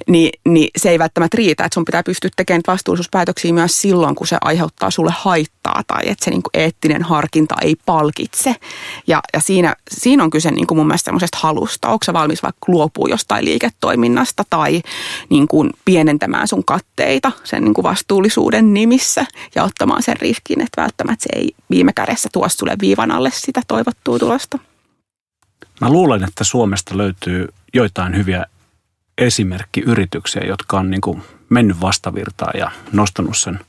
niin, niin se ei välttämättä riitä, että sun pitää pystyä tekemään vastuullisuuspäätöksiä myös silloin, kun se aiheuttaa sulle haittaa tai että se niin kuin eettinen harkinta ei palkitse. Ja, ja siinä, siinä on kyse niin kuin mun mielestä semmoisesta halusta. Onko sä valmis vaikka luopua jostain liiketoiminnasta tai niin kuin pienentämään sun katteita sen niin kuin vastuullisuuden nimissä ja ottamaan sen riskin, että välttämättä se ei viime kädessä tuo sulle viivan alle sitä toivottua tulosta. Mä luulen, että Suomesta löytyy joitain hyviä esimerkkiyrityksiä, jotka on niin kuin mennyt vastavirtaan ja nostanut sen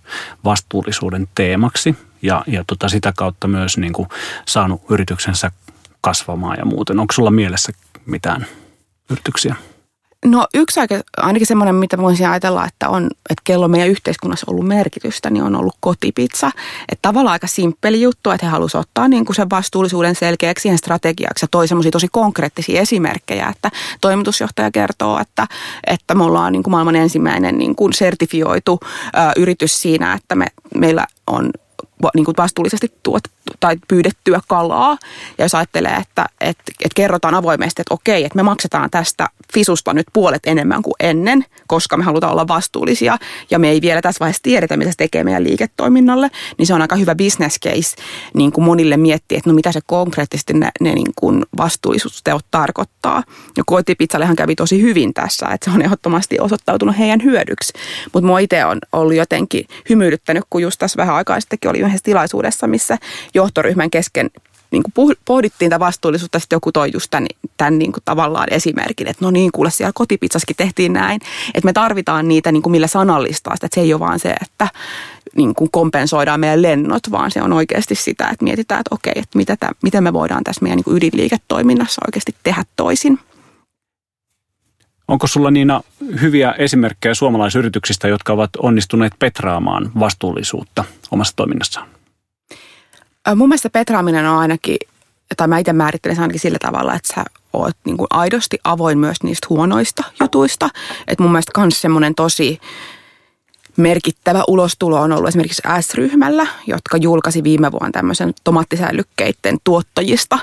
vastuullisuuden teemaksi ja, ja tota sitä kautta myös niin kuin saanut yrityksensä kasvamaan ja muuten. Onko sulla mielessä mitään yrityksiä? No yksi aika, ainakin semmoinen, mitä voisin ajatella, että on, että kello meidän yhteiskunnassa ollut merkitystä, niin on ollut kotipizza. Että tavallaan aika simppeli juttu, että he halusivat ottaa niin kuin sen vastuullisuuden selkeäksi siihen strategiaksi ja toi semmoisia tosi konkreettisia esimerkkejä, että toimitusjohtaja kertoo, että, että me ollaan niin kuin maailman ensimmäinen niin kuin sertifioitu ä, yritys siinä, että me, meillä on niin kuin vastuullisesti tuot, tai pyydettyä kalaa. Ja jos ajattelee, että, että, että kerrotaan avoimesti, että okei, että me maksetaan tästä fisusta nyt puolet enemmän kuin ennen, koska me halutaan olla vastuullisia ja me ei vielä tässä vaiheessa tiedetä, mitä se tekee meidän liiketoiminnalle, niin se on aika hyvä business case niin kuin monille miettiä, että no mitä se konkreettisesti ne, ne niin kuin vastuullisuusteot tarkoittaa. Ja kotipizzallehan kävi tosi hyvin tässä, että se on ehdottomasti osoittautunut heidän hyödyksi. Mutta mua itse on ollut jotenkin hymyilyttänyt, kun just tässä vähän aikaa sittenkin oli yhdessä tilaisuudessa, missä johtoryhmän kesken niin kuin pohdittiin tätä vastuullisuutta, sitten joku toi just tämän, tämän niin kuin tavallaan esimerkin, että no niin, kuule siellä kotipizzaskin tehtiin näin, että me tarvitaan niitä, niin kuin millä sanallistaa sitä, että se ei ole vaan se, että niin kuin kompensoidaan meidän lennot, vaan se on oikeasti sitä, että mietitään, että okei, että mitä tämä, miten me voidaan tässä meidän niin kuin ydinliiketoiminnassa oikeasti tehdä toisin. Onko sulla Niina hyviä esimerkkejä suomalaisyrityksistä, jotka ovat onnistuneet petraamaan vastuullisuutta omassa toiminnassaan? Mun mielestä petraaminen on ainakin, tai mä itse määrittelen sen ainakin sillä tavalla, että sä oot niin kuin aidosti avoin myös niistä huonoista jutuista. Että mun mielestä myös semmoinen tosi merkittävä ulostulo on ollut esimerkiksi S-ryhmällä, jotka julkaisi viime vuonna tämmöisen tomaattisäilykkeiden tuottajista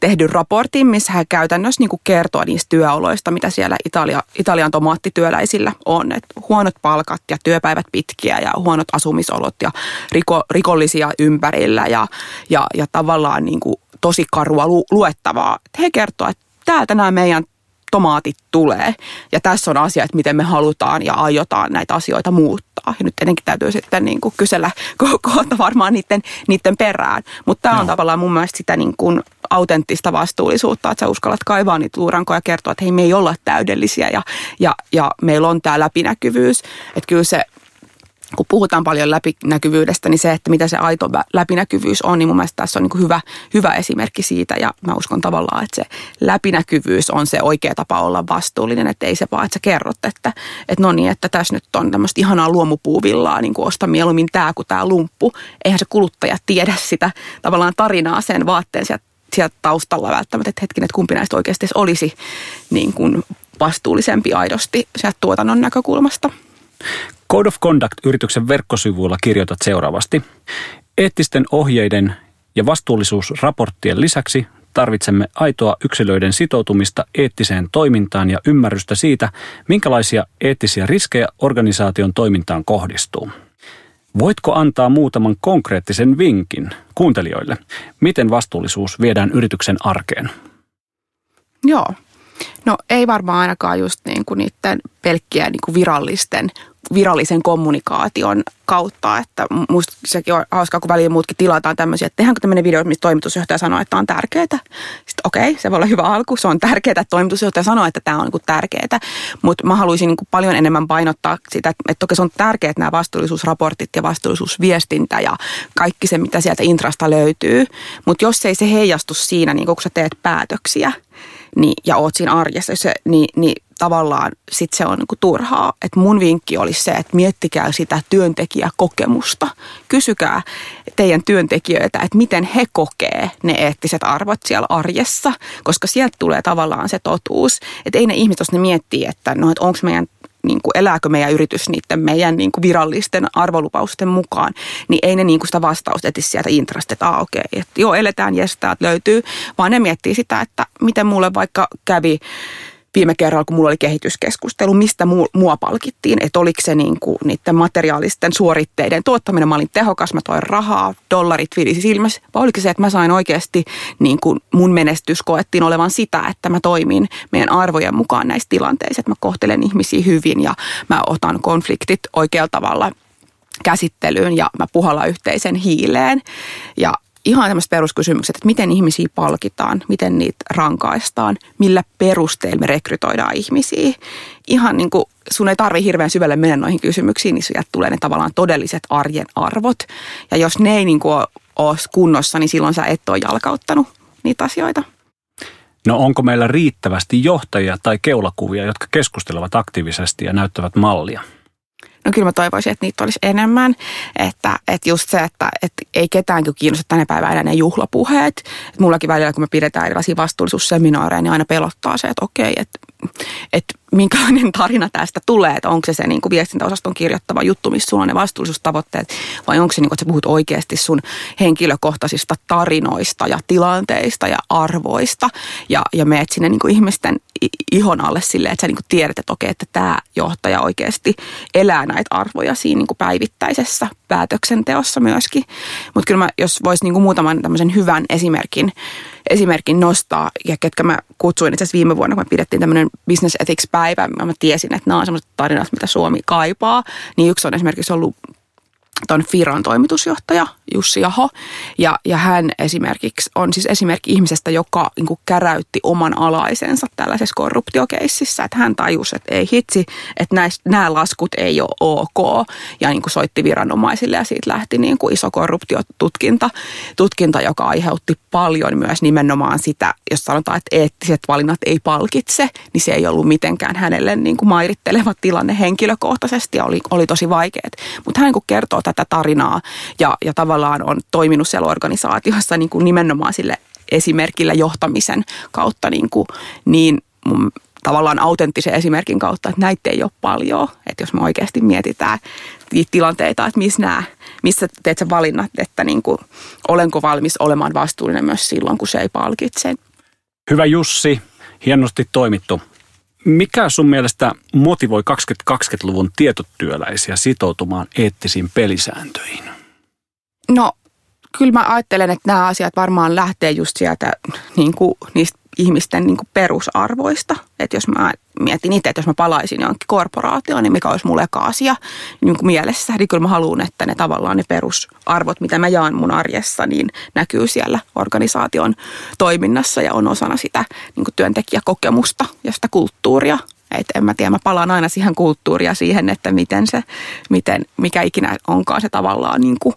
tehdyn raportin, missä hän käytännössä niin kertoo niistä työoloista, mitä siellä Italia, Italian tomaattityöläisillä on. Et huonot palkat ja työpäivät pitkiä ja huonot asumisolot ja riko, rikollisia ympärillä ja, ja, ja tavallaan niin kuin tosi karua lu, luettavaa. He kertovat, että täältä nämä meidän tomaatit tulee. Ja tässä on asia, että miten me halutaan ja aiotaan näitä asioita muuttaa. Ja nyt tietenkin täytyy sitten niin kuin kysellä kohta varmaan niiden, niiden perään. Mutta tämä on no. tavallaan mun mielestä sitä niin kuin autenttista vastuullisuutta, että sä uskallat kaivaa niitä luurankoja ja kertoa, että hei me ei olla täydellisiä ja, ja, ja meillä on tämä läpinäkyvyys. Että kyllä se kun puhutaan paljon läpinäkyvyydestä, niin se, että mitä se aito läpinäkyvyys on, niin mun mielestä tässä on niin hyvä, hyvä esimerkki siitä. Ja mä uskon tavallaan, että se läpinäkyvyys on se oikea tapa olla vastuullinen, että ei se vaan, että sä kerrot, että, että no niin, että tässä nyt on tämmöistä ihanaa luomupuuvillaa, niin kuin osta mieluummin tämä kuin tämä lumppu. Eihän se kuluttaja tiedä sitä tavallaan tarinaa sen vaatteen sieltä, sieltä taustalla välttämättä, että hetkinen, että kumpi näistä oikeasti olisi niin kuin vastuullisempi aidosti sieltä tuotannon näkökulmasta. Code of Conduct-yrityksen verkkosivuilla kirjoitat seuraavasti. Eettisten ohjeiden ja vastuullisuusraporttien lisäksi tarvitsemme aitoa yksilöiden sitoutumista eettiseen toimintaan ja ymmärrystä siitä, minkälaisia eettisiä riskejä organisaation toimintaan kohdistuu. Voitko antaa muutaman konkreettisen vinkin kuuntelijoille, miten vastuullisuus viedään yrityksen arkeen? Joo. No ei varmaan ainakaan just niin kuin niiden pelkkiä niin kuin virallisten virallisen kommunikaation kautta. Että musta sekin on hauskaa, kun väliin muutkin tilataan tämmöisiä, että tehdäänkö tämmöinen video, missä toimitusjohtaja sanoo, että tämä on tärkeää. Sitten okei, okay, se voi olla hyvä alku, se on tärkeää, että toimitusjohtaja sanoo, että tämä on niin tärkeää. Mutta mä haluaisin niin paljon enemmän painottaa sitä, että toki se on tärkeää, nämä vastuullisuusraportit ja vastuullisuusviestintä ja kaikki se, mitä sieltä intrasta löytyy. Mutta jos ei se heijastu siinä, niin kun sä teet päätöksiä, niin, ja oot siinä arjessa, se, niin, niin tavallaan sit se on niinku turhaa. Et mun vinkki olisi se, että miettikää sitä työntekijäkokemusta. Kysykää teidän työntekijöitä, että miten he kokee ne eettiset arvot siellä arjessa, koska sieltä tulee tavallaan se totuus. Että ei ne ihmiset, jos ne miettii, että no, et onko meidän niin kuin elääkö meidän yritys niiden meidän niin kuin virallisten arvolupausten mukaan, niin ei ne niin kuin sitä vastausta etisi sieltä intrasta, että ah, okei, okay, että joo, eletään, jes, löytyy, vaan ne miettii sitä, että miten mulle vaikka kävi viime kerralla, kun mulla oli kehityskeskustelu, mistä mua palkittiin, että oliko se niin kuin niiden materiaalisten suoritteiden tuottaminen, mä olin tehokas, mä toin rahaa, dollarit vilisi silmässä, vai oliko se, että mä sain oikeasti, niin kuin mun menestys koettiin olevan sitä, että mä toimin meidän arvojen mukaan näissä tilanteissa, että mä kohtelen ihmisiä hyvin ja mä otan konfliktit oikealla tavalla käsittelyyn ja mä puhallan yhteisen hiileen. Ja ihan tämmöiset peruskysymykset, että miten ihmisiä palkitaan, miten niitä rankaistaan, millä perusteilla me rekrytoidaan ihmisiä. Ihan niin kuin sun ei tarvi hirveän syvälle mennä noihin kysymyksiin, niin sieltä tulee ne tavallaan todelliset arjen arvot. Ja jos ne ei niin kuin ole kunnossa, niin silloin sä et ole jalkauttanut niitä asioita. No onko meillä riittävästi johtajia tai keulakuvia, jotka keskustelevat aktiivisesti ja näyttävät mallia? No kyllä mä toivoisin, että niitä olisi enemmän. Että, että just se, että, että ei ketään kiinnosta tänä päivänä ne juhlapuheet. Että mullakin välillä, kun me pidetään erilaisia vastuullisuusseminaareja, niin aina pelottaa se, että okei, että, että minkälainen tarina tästä tulee, että onko se se niin kuin viestintäosaston kirjoittava juttu, missä sulla on ne vastuullisuustavoitteet, vai onko se niin kuin, että sä puhut oikeasti sun henkilökohtaisista tarinoista ja tilanteista ja arvoista, ja, ja meet sinne niin kuin ihmisten ihon alle silleen, että sä niin kuin tiedät, että okei, että tämä johtaja oikeasti elää näitä arvoja siinä niin kuin päivittäisessä päätöksenteossa myöskin. Mutta kyllä mä, jos voisi niin kuin muutaman tämmöisen hyvän esimerkin, esimerkin nostaa, ja ketkä mä kutsuin itse asiassa viime vuonna, kun me pidettiin tämmöinen Business Ethics päivä, mä tiesin, että nämä on sellaiset tarinat, mitä Suomi kaipaa, niin yksi on esimerkiksi ollut tuon Firan toimitusjohtaja Jussi Aho. Ja, ja hän esimerkiksi on siis esimerkki ihmisestä, joka niin kuin käräytti oman alaisensa tällaisessa korruptiokeississä. Että hän tajusi, että ei hitsi, että näis, nämä laskut ei ole ok. Ja niin kuin soitti viranomaisille ja siitä lähti niin kuin iso korruptiotutkinta, tutkinta, joka aiheutti paljon myös nimenomaan sitä, jos sanotaan, että eettiset valinnat ei palkitse, niin se ei ollut mitenkään hänelle niin kuin mairitteleva tilanne henkilökohtaisesti ja oli, oli tosi vaikeet. Mutta hän niin kuin kertoo tätä tarinaa ja, ja tavallaan on toiminut siellä organisaatiossa niin kuin nimenomaan sille esimerkillä johtamisen kautta niin, kuin, niin mun tavallaan autenttisen esimerkin kautta, että näitä ei ole paljon. Että jos me oikeasti mietitään tilanteita, että missä, nämä, missä teet sä valinnat, että niin kuin, olenko valmis olemaan vastuullinen myös silloin, kun se ei palkitse. Hyvä Jussi, hienosti toimittu. Mikä sun mielestä motivoi 2020-luvun tietotyöläisiä sitoutumaan eettisiin pelisääntöihin? No, kyllä mä ajattelen, että nämä asiat varmaan lähtee just sieltä niin kuin, niistä ihmisten niin kuin perusarvoista. Että jos mä mietin itse, että jos mä palaisin johonkin korporaatioon, niin mikä olisi mulle asia niin kuin mielessä, niin kyllä mä haluan, että ne tavallaan ne perusarvot, mitä mä jaan mun arjessa, niin näkyy siellä organisaation toiminnassa ja on osana sitä niin kuin työntekijäkokemusta ja sitä kulttuuria. Et en mä tiedä, mä palaan aina siihen kulttuuria siihen, että miten se, miten, mikä ikinä onkaan se tavallaan niin kuin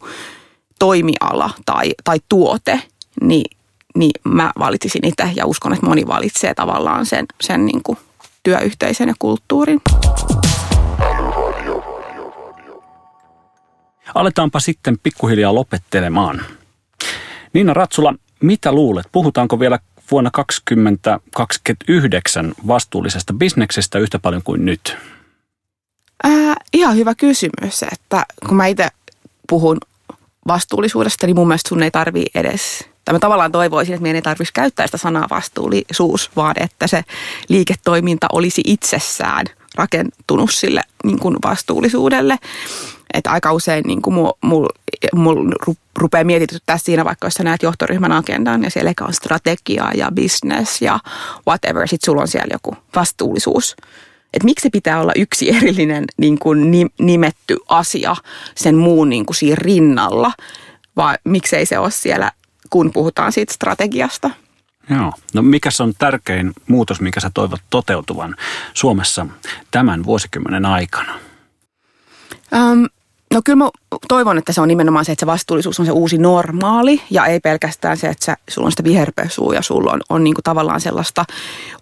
toimiala tai, tai tuote, niin niin mä valitsisin itse ja uskon, että moni valitsee tavallaan sen, sen niin kuin työyhteisön ja kulttuurin. Aletaanpa sitten pikkuhiljaa lopettelemaan. Niina Ratsula, mitä luulet? Puhutaanko vielä vuonna 2029 vastuullisesta bisneksestä yhtä paljon kuin nyt? Ää, ihan hyvä kysymys, että kun mä itse puhun vastuullisuudesta, niin mun mielestä sun ei tarvii edes tai mä tavallaan toivoisin, että meidän ei tarvitsisi käyttää sitä sanaa vastuullisuus, vaan että se liiketoiminta olisi itsessään rakentunut sille niin kuin vastuullisuudelle. Että aika usein niin kuin mul, mul, mul rupeaa mietityttää siinä, vaikka jos sä näet johtoryhmän agendan ja siellä on strategia ja business ja whatever, sitten sulla on siellä joku vastuullisuus. Että miksi pitää olla yksi erillinen niin kuin nimetty asia sen muun niin kuin siinä rinnalla, vai miksei se ole siellä kun puhutaan siitä strategiasta. Joo. No mikä on tärkein muutos, mikä sä toivot toteutuvan Suomessa tämän vuosikymmenen aikana? Um, no kyllä mä toivon, että se on nimenomaan se, että se vastuullisuus on se uusi normaali ja ei pelkästään se, että sulla on sitä viherpesua ja sulla on, on niin kuin tavallaan sellaista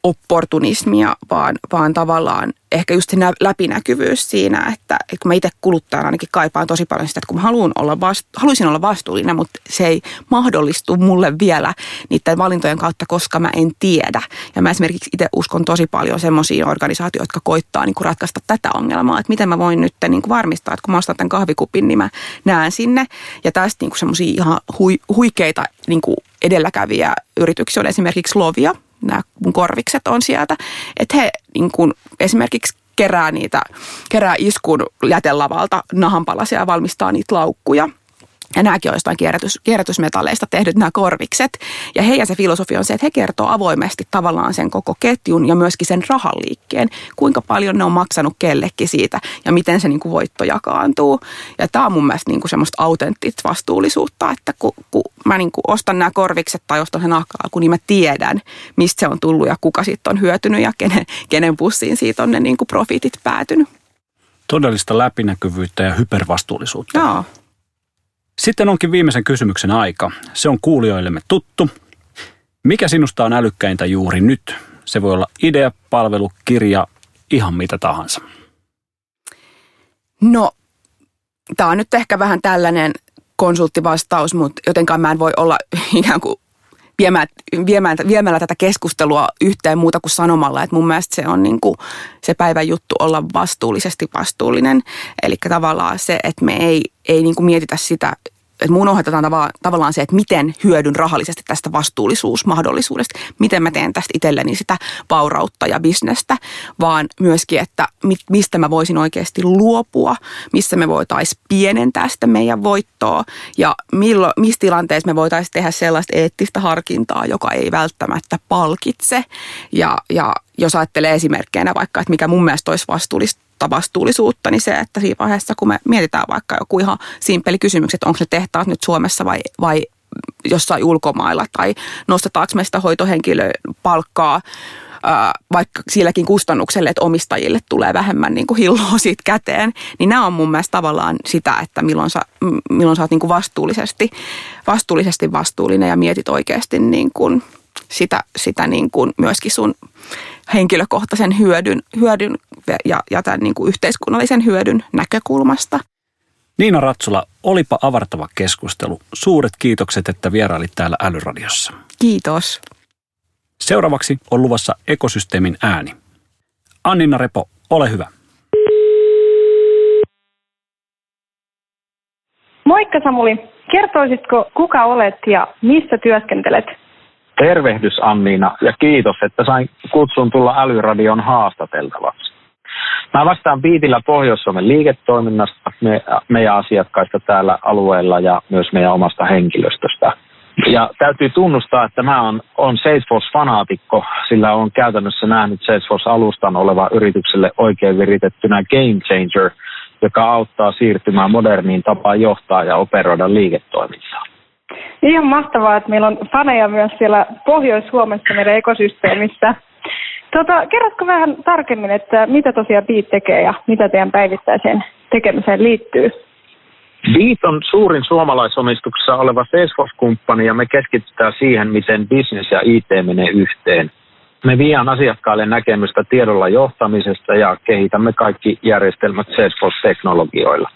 opportunismia, vaan, vaan tavallaan ehkä just se läpinäkyvyys siinä, että, että kun mä itse kuluttajana ainakin kaipaan tosi paljon sitä, että kun mä haluan olla vastu, haluaisin olla vastuullinen, mutta se ei mahdollistu mulle vielä niiden valintojen kautta, koska mä en tiedä. Ja mä esimerkiksi itse uskon tosi paljon semmoisiin organisaatioihin, jotka koittaa niin kuin ratkaista tätä ongelmaa, että miten mä voin nyt niin kuin varmistaa, että kun mä ostan tämän kahvikupin, niin mä näen sinne. Ja tästä niin semmoisia ihan hui, huikeita niin kuin edelläkäviä yrityksiä on esimerkiksi Lovia, nämä mun korvikset on sieltä, että he niin kuin esimerkiksi kerää niitä, kerää iskun jätelavalta nahanpalasia ja valmistaa niitä laukkuja – ja nämäkin on jostain kierrätys, kierrätysmetalleista tehdyt nämä korvikset. Ja heidän se filosofia on se, että he kertoo avoimesti tavallaan sen koko ketjun ja myöskin sen rahaliikkeen, kuinka paljon ne on maksanut kellekin siitä ja miten se niin kuin voitto jakaantuu. Ja tämä on mun mielestä niin kuin semmoista autenttista vastuullisuutta, että kun, kun mä niin kuin ostan nämä korvikset tai ostan sen kun niin mä tiedän, mistä se on tullut ja kuka siitä on hyötynyt ja kenen, kenen pussiin siitä on ne niin kuin profiitit päätynyt. Todellista läpinäkyvyyttä ja hypervastuullisuutta. Joo. Sitten onkin viimeisen kysymyksen aika. Se on kuulijoillemme tuttu. Mikä sinusta on älykkäintä juuri nyt? Se voi olla idea, palvelu, kirja, ihan mitä tahansa. No, tämä on nyt ehkä vähän tällainen konsulttivastaus, mutta jotenkaan mä en voi olla ikään kuin viemään, viemään, viemällä tätä keskustelua yhteen muuta kuin sanomalla, että mun mielestä se on niin kuin se päivän juttu olla vastuullisesti vastuullinen. Eli tavallaan se, että me ei, ei niin kuin mietitä sitä että mun ohjataan tavallaan se, että miten hyödyn rahallisesti tästä vastuullisuusmahdollisuudesta, miten mä teen tästä itselleni sitä vaurautta ja bisnestä, vaan myöskin, että mistä mä voisin oikeasti luopua, missä me voitaisiin pienentää sitä meidän voittoa. Ja millo, missä tilanteessa me voitaisiin tehdä sellaista eettistä harkintaa, joka ei välttämättä palkitse. Ja, ja jos ajattelee esimerkkeinä vaikka, että mikä mun mielestä olisi vastuullista vastuullisuutta, niin se, että siinä vaiheessa, kun me mietitään vaikka joku ihan simpeli kysymys, että onko ne tehtaat nyt Suomessa vai, vai jossain ulkomailla, tai nostetaanko me sitä hoitohenkilön palkkaa vaikka silläkin kustannukselle, että omistajille tulee vähemmän niin kuin hilloa siitä käteen, niin nämä on mun mielestä tavallaan sitä, että milloin sä, milloin sä oot niin kuin vastuullisesti, vastuullisesti vastuullinen ja mietit oikeasti niin kuin sitä, sitä niin kuin myöskin sun henkilökohtaisen hyödyn, hyödyn ja, ja tämän niin kuin yhteiskunnallisen hyödyn näkökulmasta. Niina Ratsula, olipa avartava keskustelu. Suuret kiitokset, että vierailit täällä Älyradiossa. Kiitos. Seuraavaksi on luvassa ekosysteemin ääni. Annina Repo, ole hyvä. Moikka Samuli. Kertoisitko, kuka olet ja missä työskentelet? Tervehdys Anniina ja kiitos, että sain kutsun tulla Älyradion haastateltavaksi. Mä vastaan Biitillä Pohjois-Suomen liiketoiminnasta, me, meidän asiakkaista täällä alueella ja myös meidän omasta henkilöstöstä. Ja täytyy tunnustaa, että mä on, on Salesforce-fanaatikko, sillä on käytännössä nähnyt Salesforce-alustan oleva yritykselle oikein viritettynä game changer, joka auttaa siirtymään moderniin tapaan johtaa ja operoida liiketoimintaa. Ihan mahtavaa, että meillä on faneja myös siellä Pohjois-Suomessa meidän ekosysteemissä. Tota, kerrotko vähän tarkemmin, että mitä tosiaan Beat tekee ja mitä teidän päivittäiseen tekemiseen liittyy? Beat on suurin suomalaisomistuksessa oleva Salesforce-kumppani ja me keskitytään siihen, miten business ja IT menee yhteen. Me viian asiakkaille näkemystä tiedolla johtamisesta ja kehitämme kaikki järjestelmät Salesforce-teknologioilla.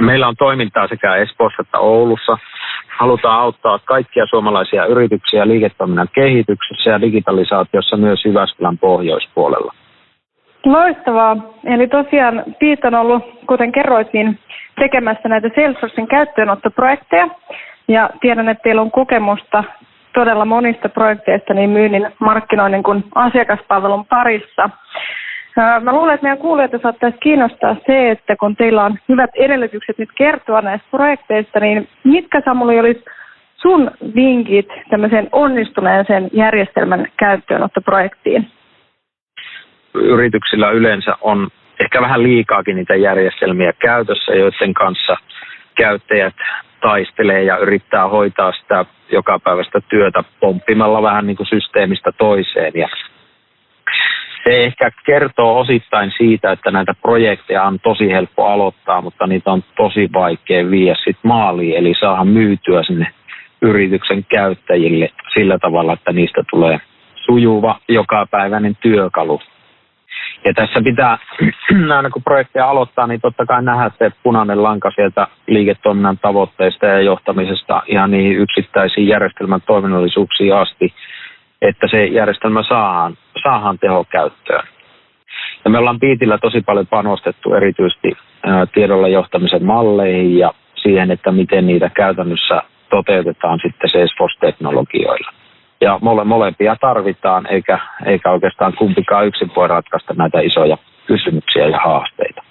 Meillä on toimintaa sekä Espoossa että Oulussa. Halutaan auttaa kaikkia suomalaisia yrityksiä liiketoiminnan kehityksessä ja digitalisaatiossa myös Jyväskylän pohjoispuolella. Loistavaa. Eli tosiaan Piit on ollut, kuten kerroit, niin tekemässä näitä Salesforcein käyttöönottoprojekteja. Ja tiedän, että teillä on kokemusta todella monista projekteista niin myynnin, markkinoinnin kuin asiakaspalvelun parissa. Mä luulen, että meidän kuulijoita saattaisi kiinnostaa se, että kun teillä on hyvät edellytykset nyt kertoa näistä projekteista, niin mitkä Samuli olisi sun vinkit tämmöiseen onnistuneeseen järjestelmän käyttöönottoprojektiin? Yrityksillä yleensä on ehkä vähän liikaakin niitä järjestelmiä käytössä, joiden kanssa käyttäjät taistelee ja yrittää hoitaa sitä jokapäiväistä työtä pomppimalla vähän niin kuin systeemistä toiseen. Ja se ehkä kertoo osittain siitä, että näitä projekteja on tosi helppo aloittaa, mutta niitä on tosi vaikea viedä sit maaliin, eli saada myytyä sinne yrityksen käyttäjille sillä tavalla, että niistä tulee sujuva jokapäiväinen työkalu. Ja tässä pitää, aina kun projekteja aloittaa, niin totta kai nähdä se punainen lanka sieltä liiketoiminnan tavoitteista ja johtamisesta ihan niihin yksittäisiin järjestelmän toiminnallisuuksiin asti, että se järjestelmä saadaan, saadaan tehokäyttöön. Ja me ollaan Piitillä tosi paljon panostettu erityisesti tiedolla johtamisen malleihin ja siihen, että miten niitä käytännössä toteutetaan sitten Salesforce-teknologioilla. Ja mole, molempia tarvitaan, eikä, eikä oikeastaan kumpikaan yksin voi ratkaista näitä isoja kysymyksiä ja haasteita.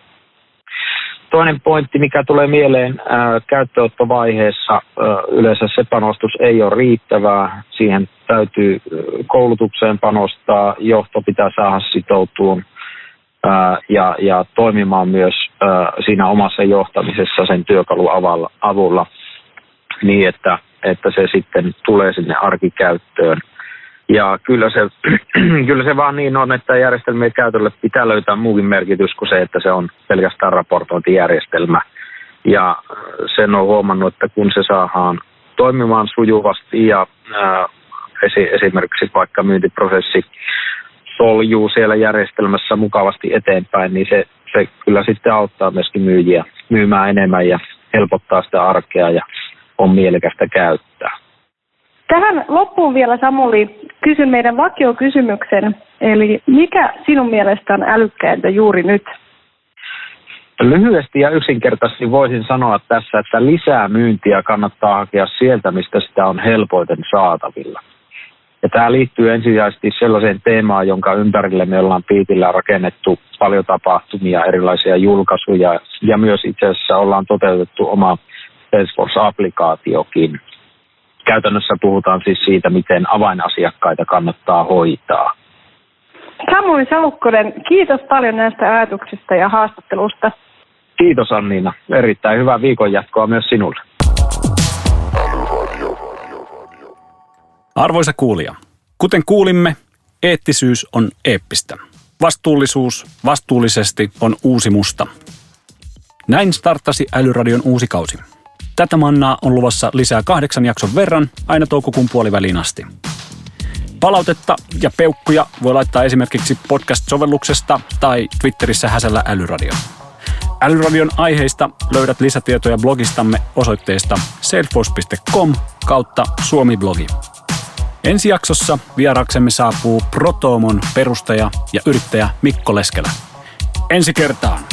Toinen pointti, mikä tulee mieleen ää, käyttöönottovaiheessa, ää, yleensä se panostus ei ole riittävää. Siihen täytyy koulutukseen panostaa, johto pitää saada sitoutumaan ää, ja, ja toimimaan myös ää, siinä omassa johtamisessa sen työkalun avulla niin, että, että se sitten tulee sinne arkikäyttöön – ja kyllä se, kyllä se vaan niin on, että järjestelmien käytölle pitää löytää muukin merkitys kuin se, että se on pelkästään raportointijärjestelmä. Ja sen on huomannut, että kun se saadaan toimimaan sujuvasti ja ää, esimerkiksi vaikka myyntiprosessi soljuu siellä järjestelmässä mukavasti eteenpäin, niin se, se kyllä sitten auttaa myöskin myyjiä myymään enemmän ja helpottaa sitä arkea ja on mielekästä käyttää. Tähän loppuun vielä Samuli kysyn meidän vakiokysymyksen, eli mikä sinun mielestä on älykkäintä juuri nyt? Lyhyesti ja yksinkertaisesti voisin sanoa tässä, että lisää myyntiä kannattaa hakea sieltä, mistä sitä on helpoiten saatavilla. Ja tämä liittyy ensisijaisesti sellaiseen teemaan, jonka ympärille me ollaan Piitillä rakennettu paljon tapahtumia, erilaisia julkaisuja ja myös itse asiassa ollaan toteutettu oma Salesforce-applikaatiokin. Käytännössä puhutaan siis siitä, miten avainasiakkaita kannattaa hoitaa. Samuli Saukkonen, kiitos paljon näistä ajatuksista ja haastattelusta. Kiitos Anniina. Erittäin hyvää viikonjatkoa myös sinulle. Arvoisa kuulija, kuten kuulimme, eettisyys on eeppistä. Vastuullisuus vastuullisesti on uusi musta. Näin starttasi Älyradion uusi kausi. Tätä mannaa on luvassa lisää kahdeksan jakson verran aina toukokuun puoliväliin asti. Palautetta ja peukkuja voi laittaa esimerkiksi podcast-sovelluksesta tai Twitterissä häsällä Älyradio. Älyradion aiheista löydät lisätietoja blogistamme osoitteesta salesforce.com kautta suomiblogi. Ensi jaksossa vieraksemme saapuu Protomon perustaja ja yrittäjä Mikko Leskelä. Ensi kertaan!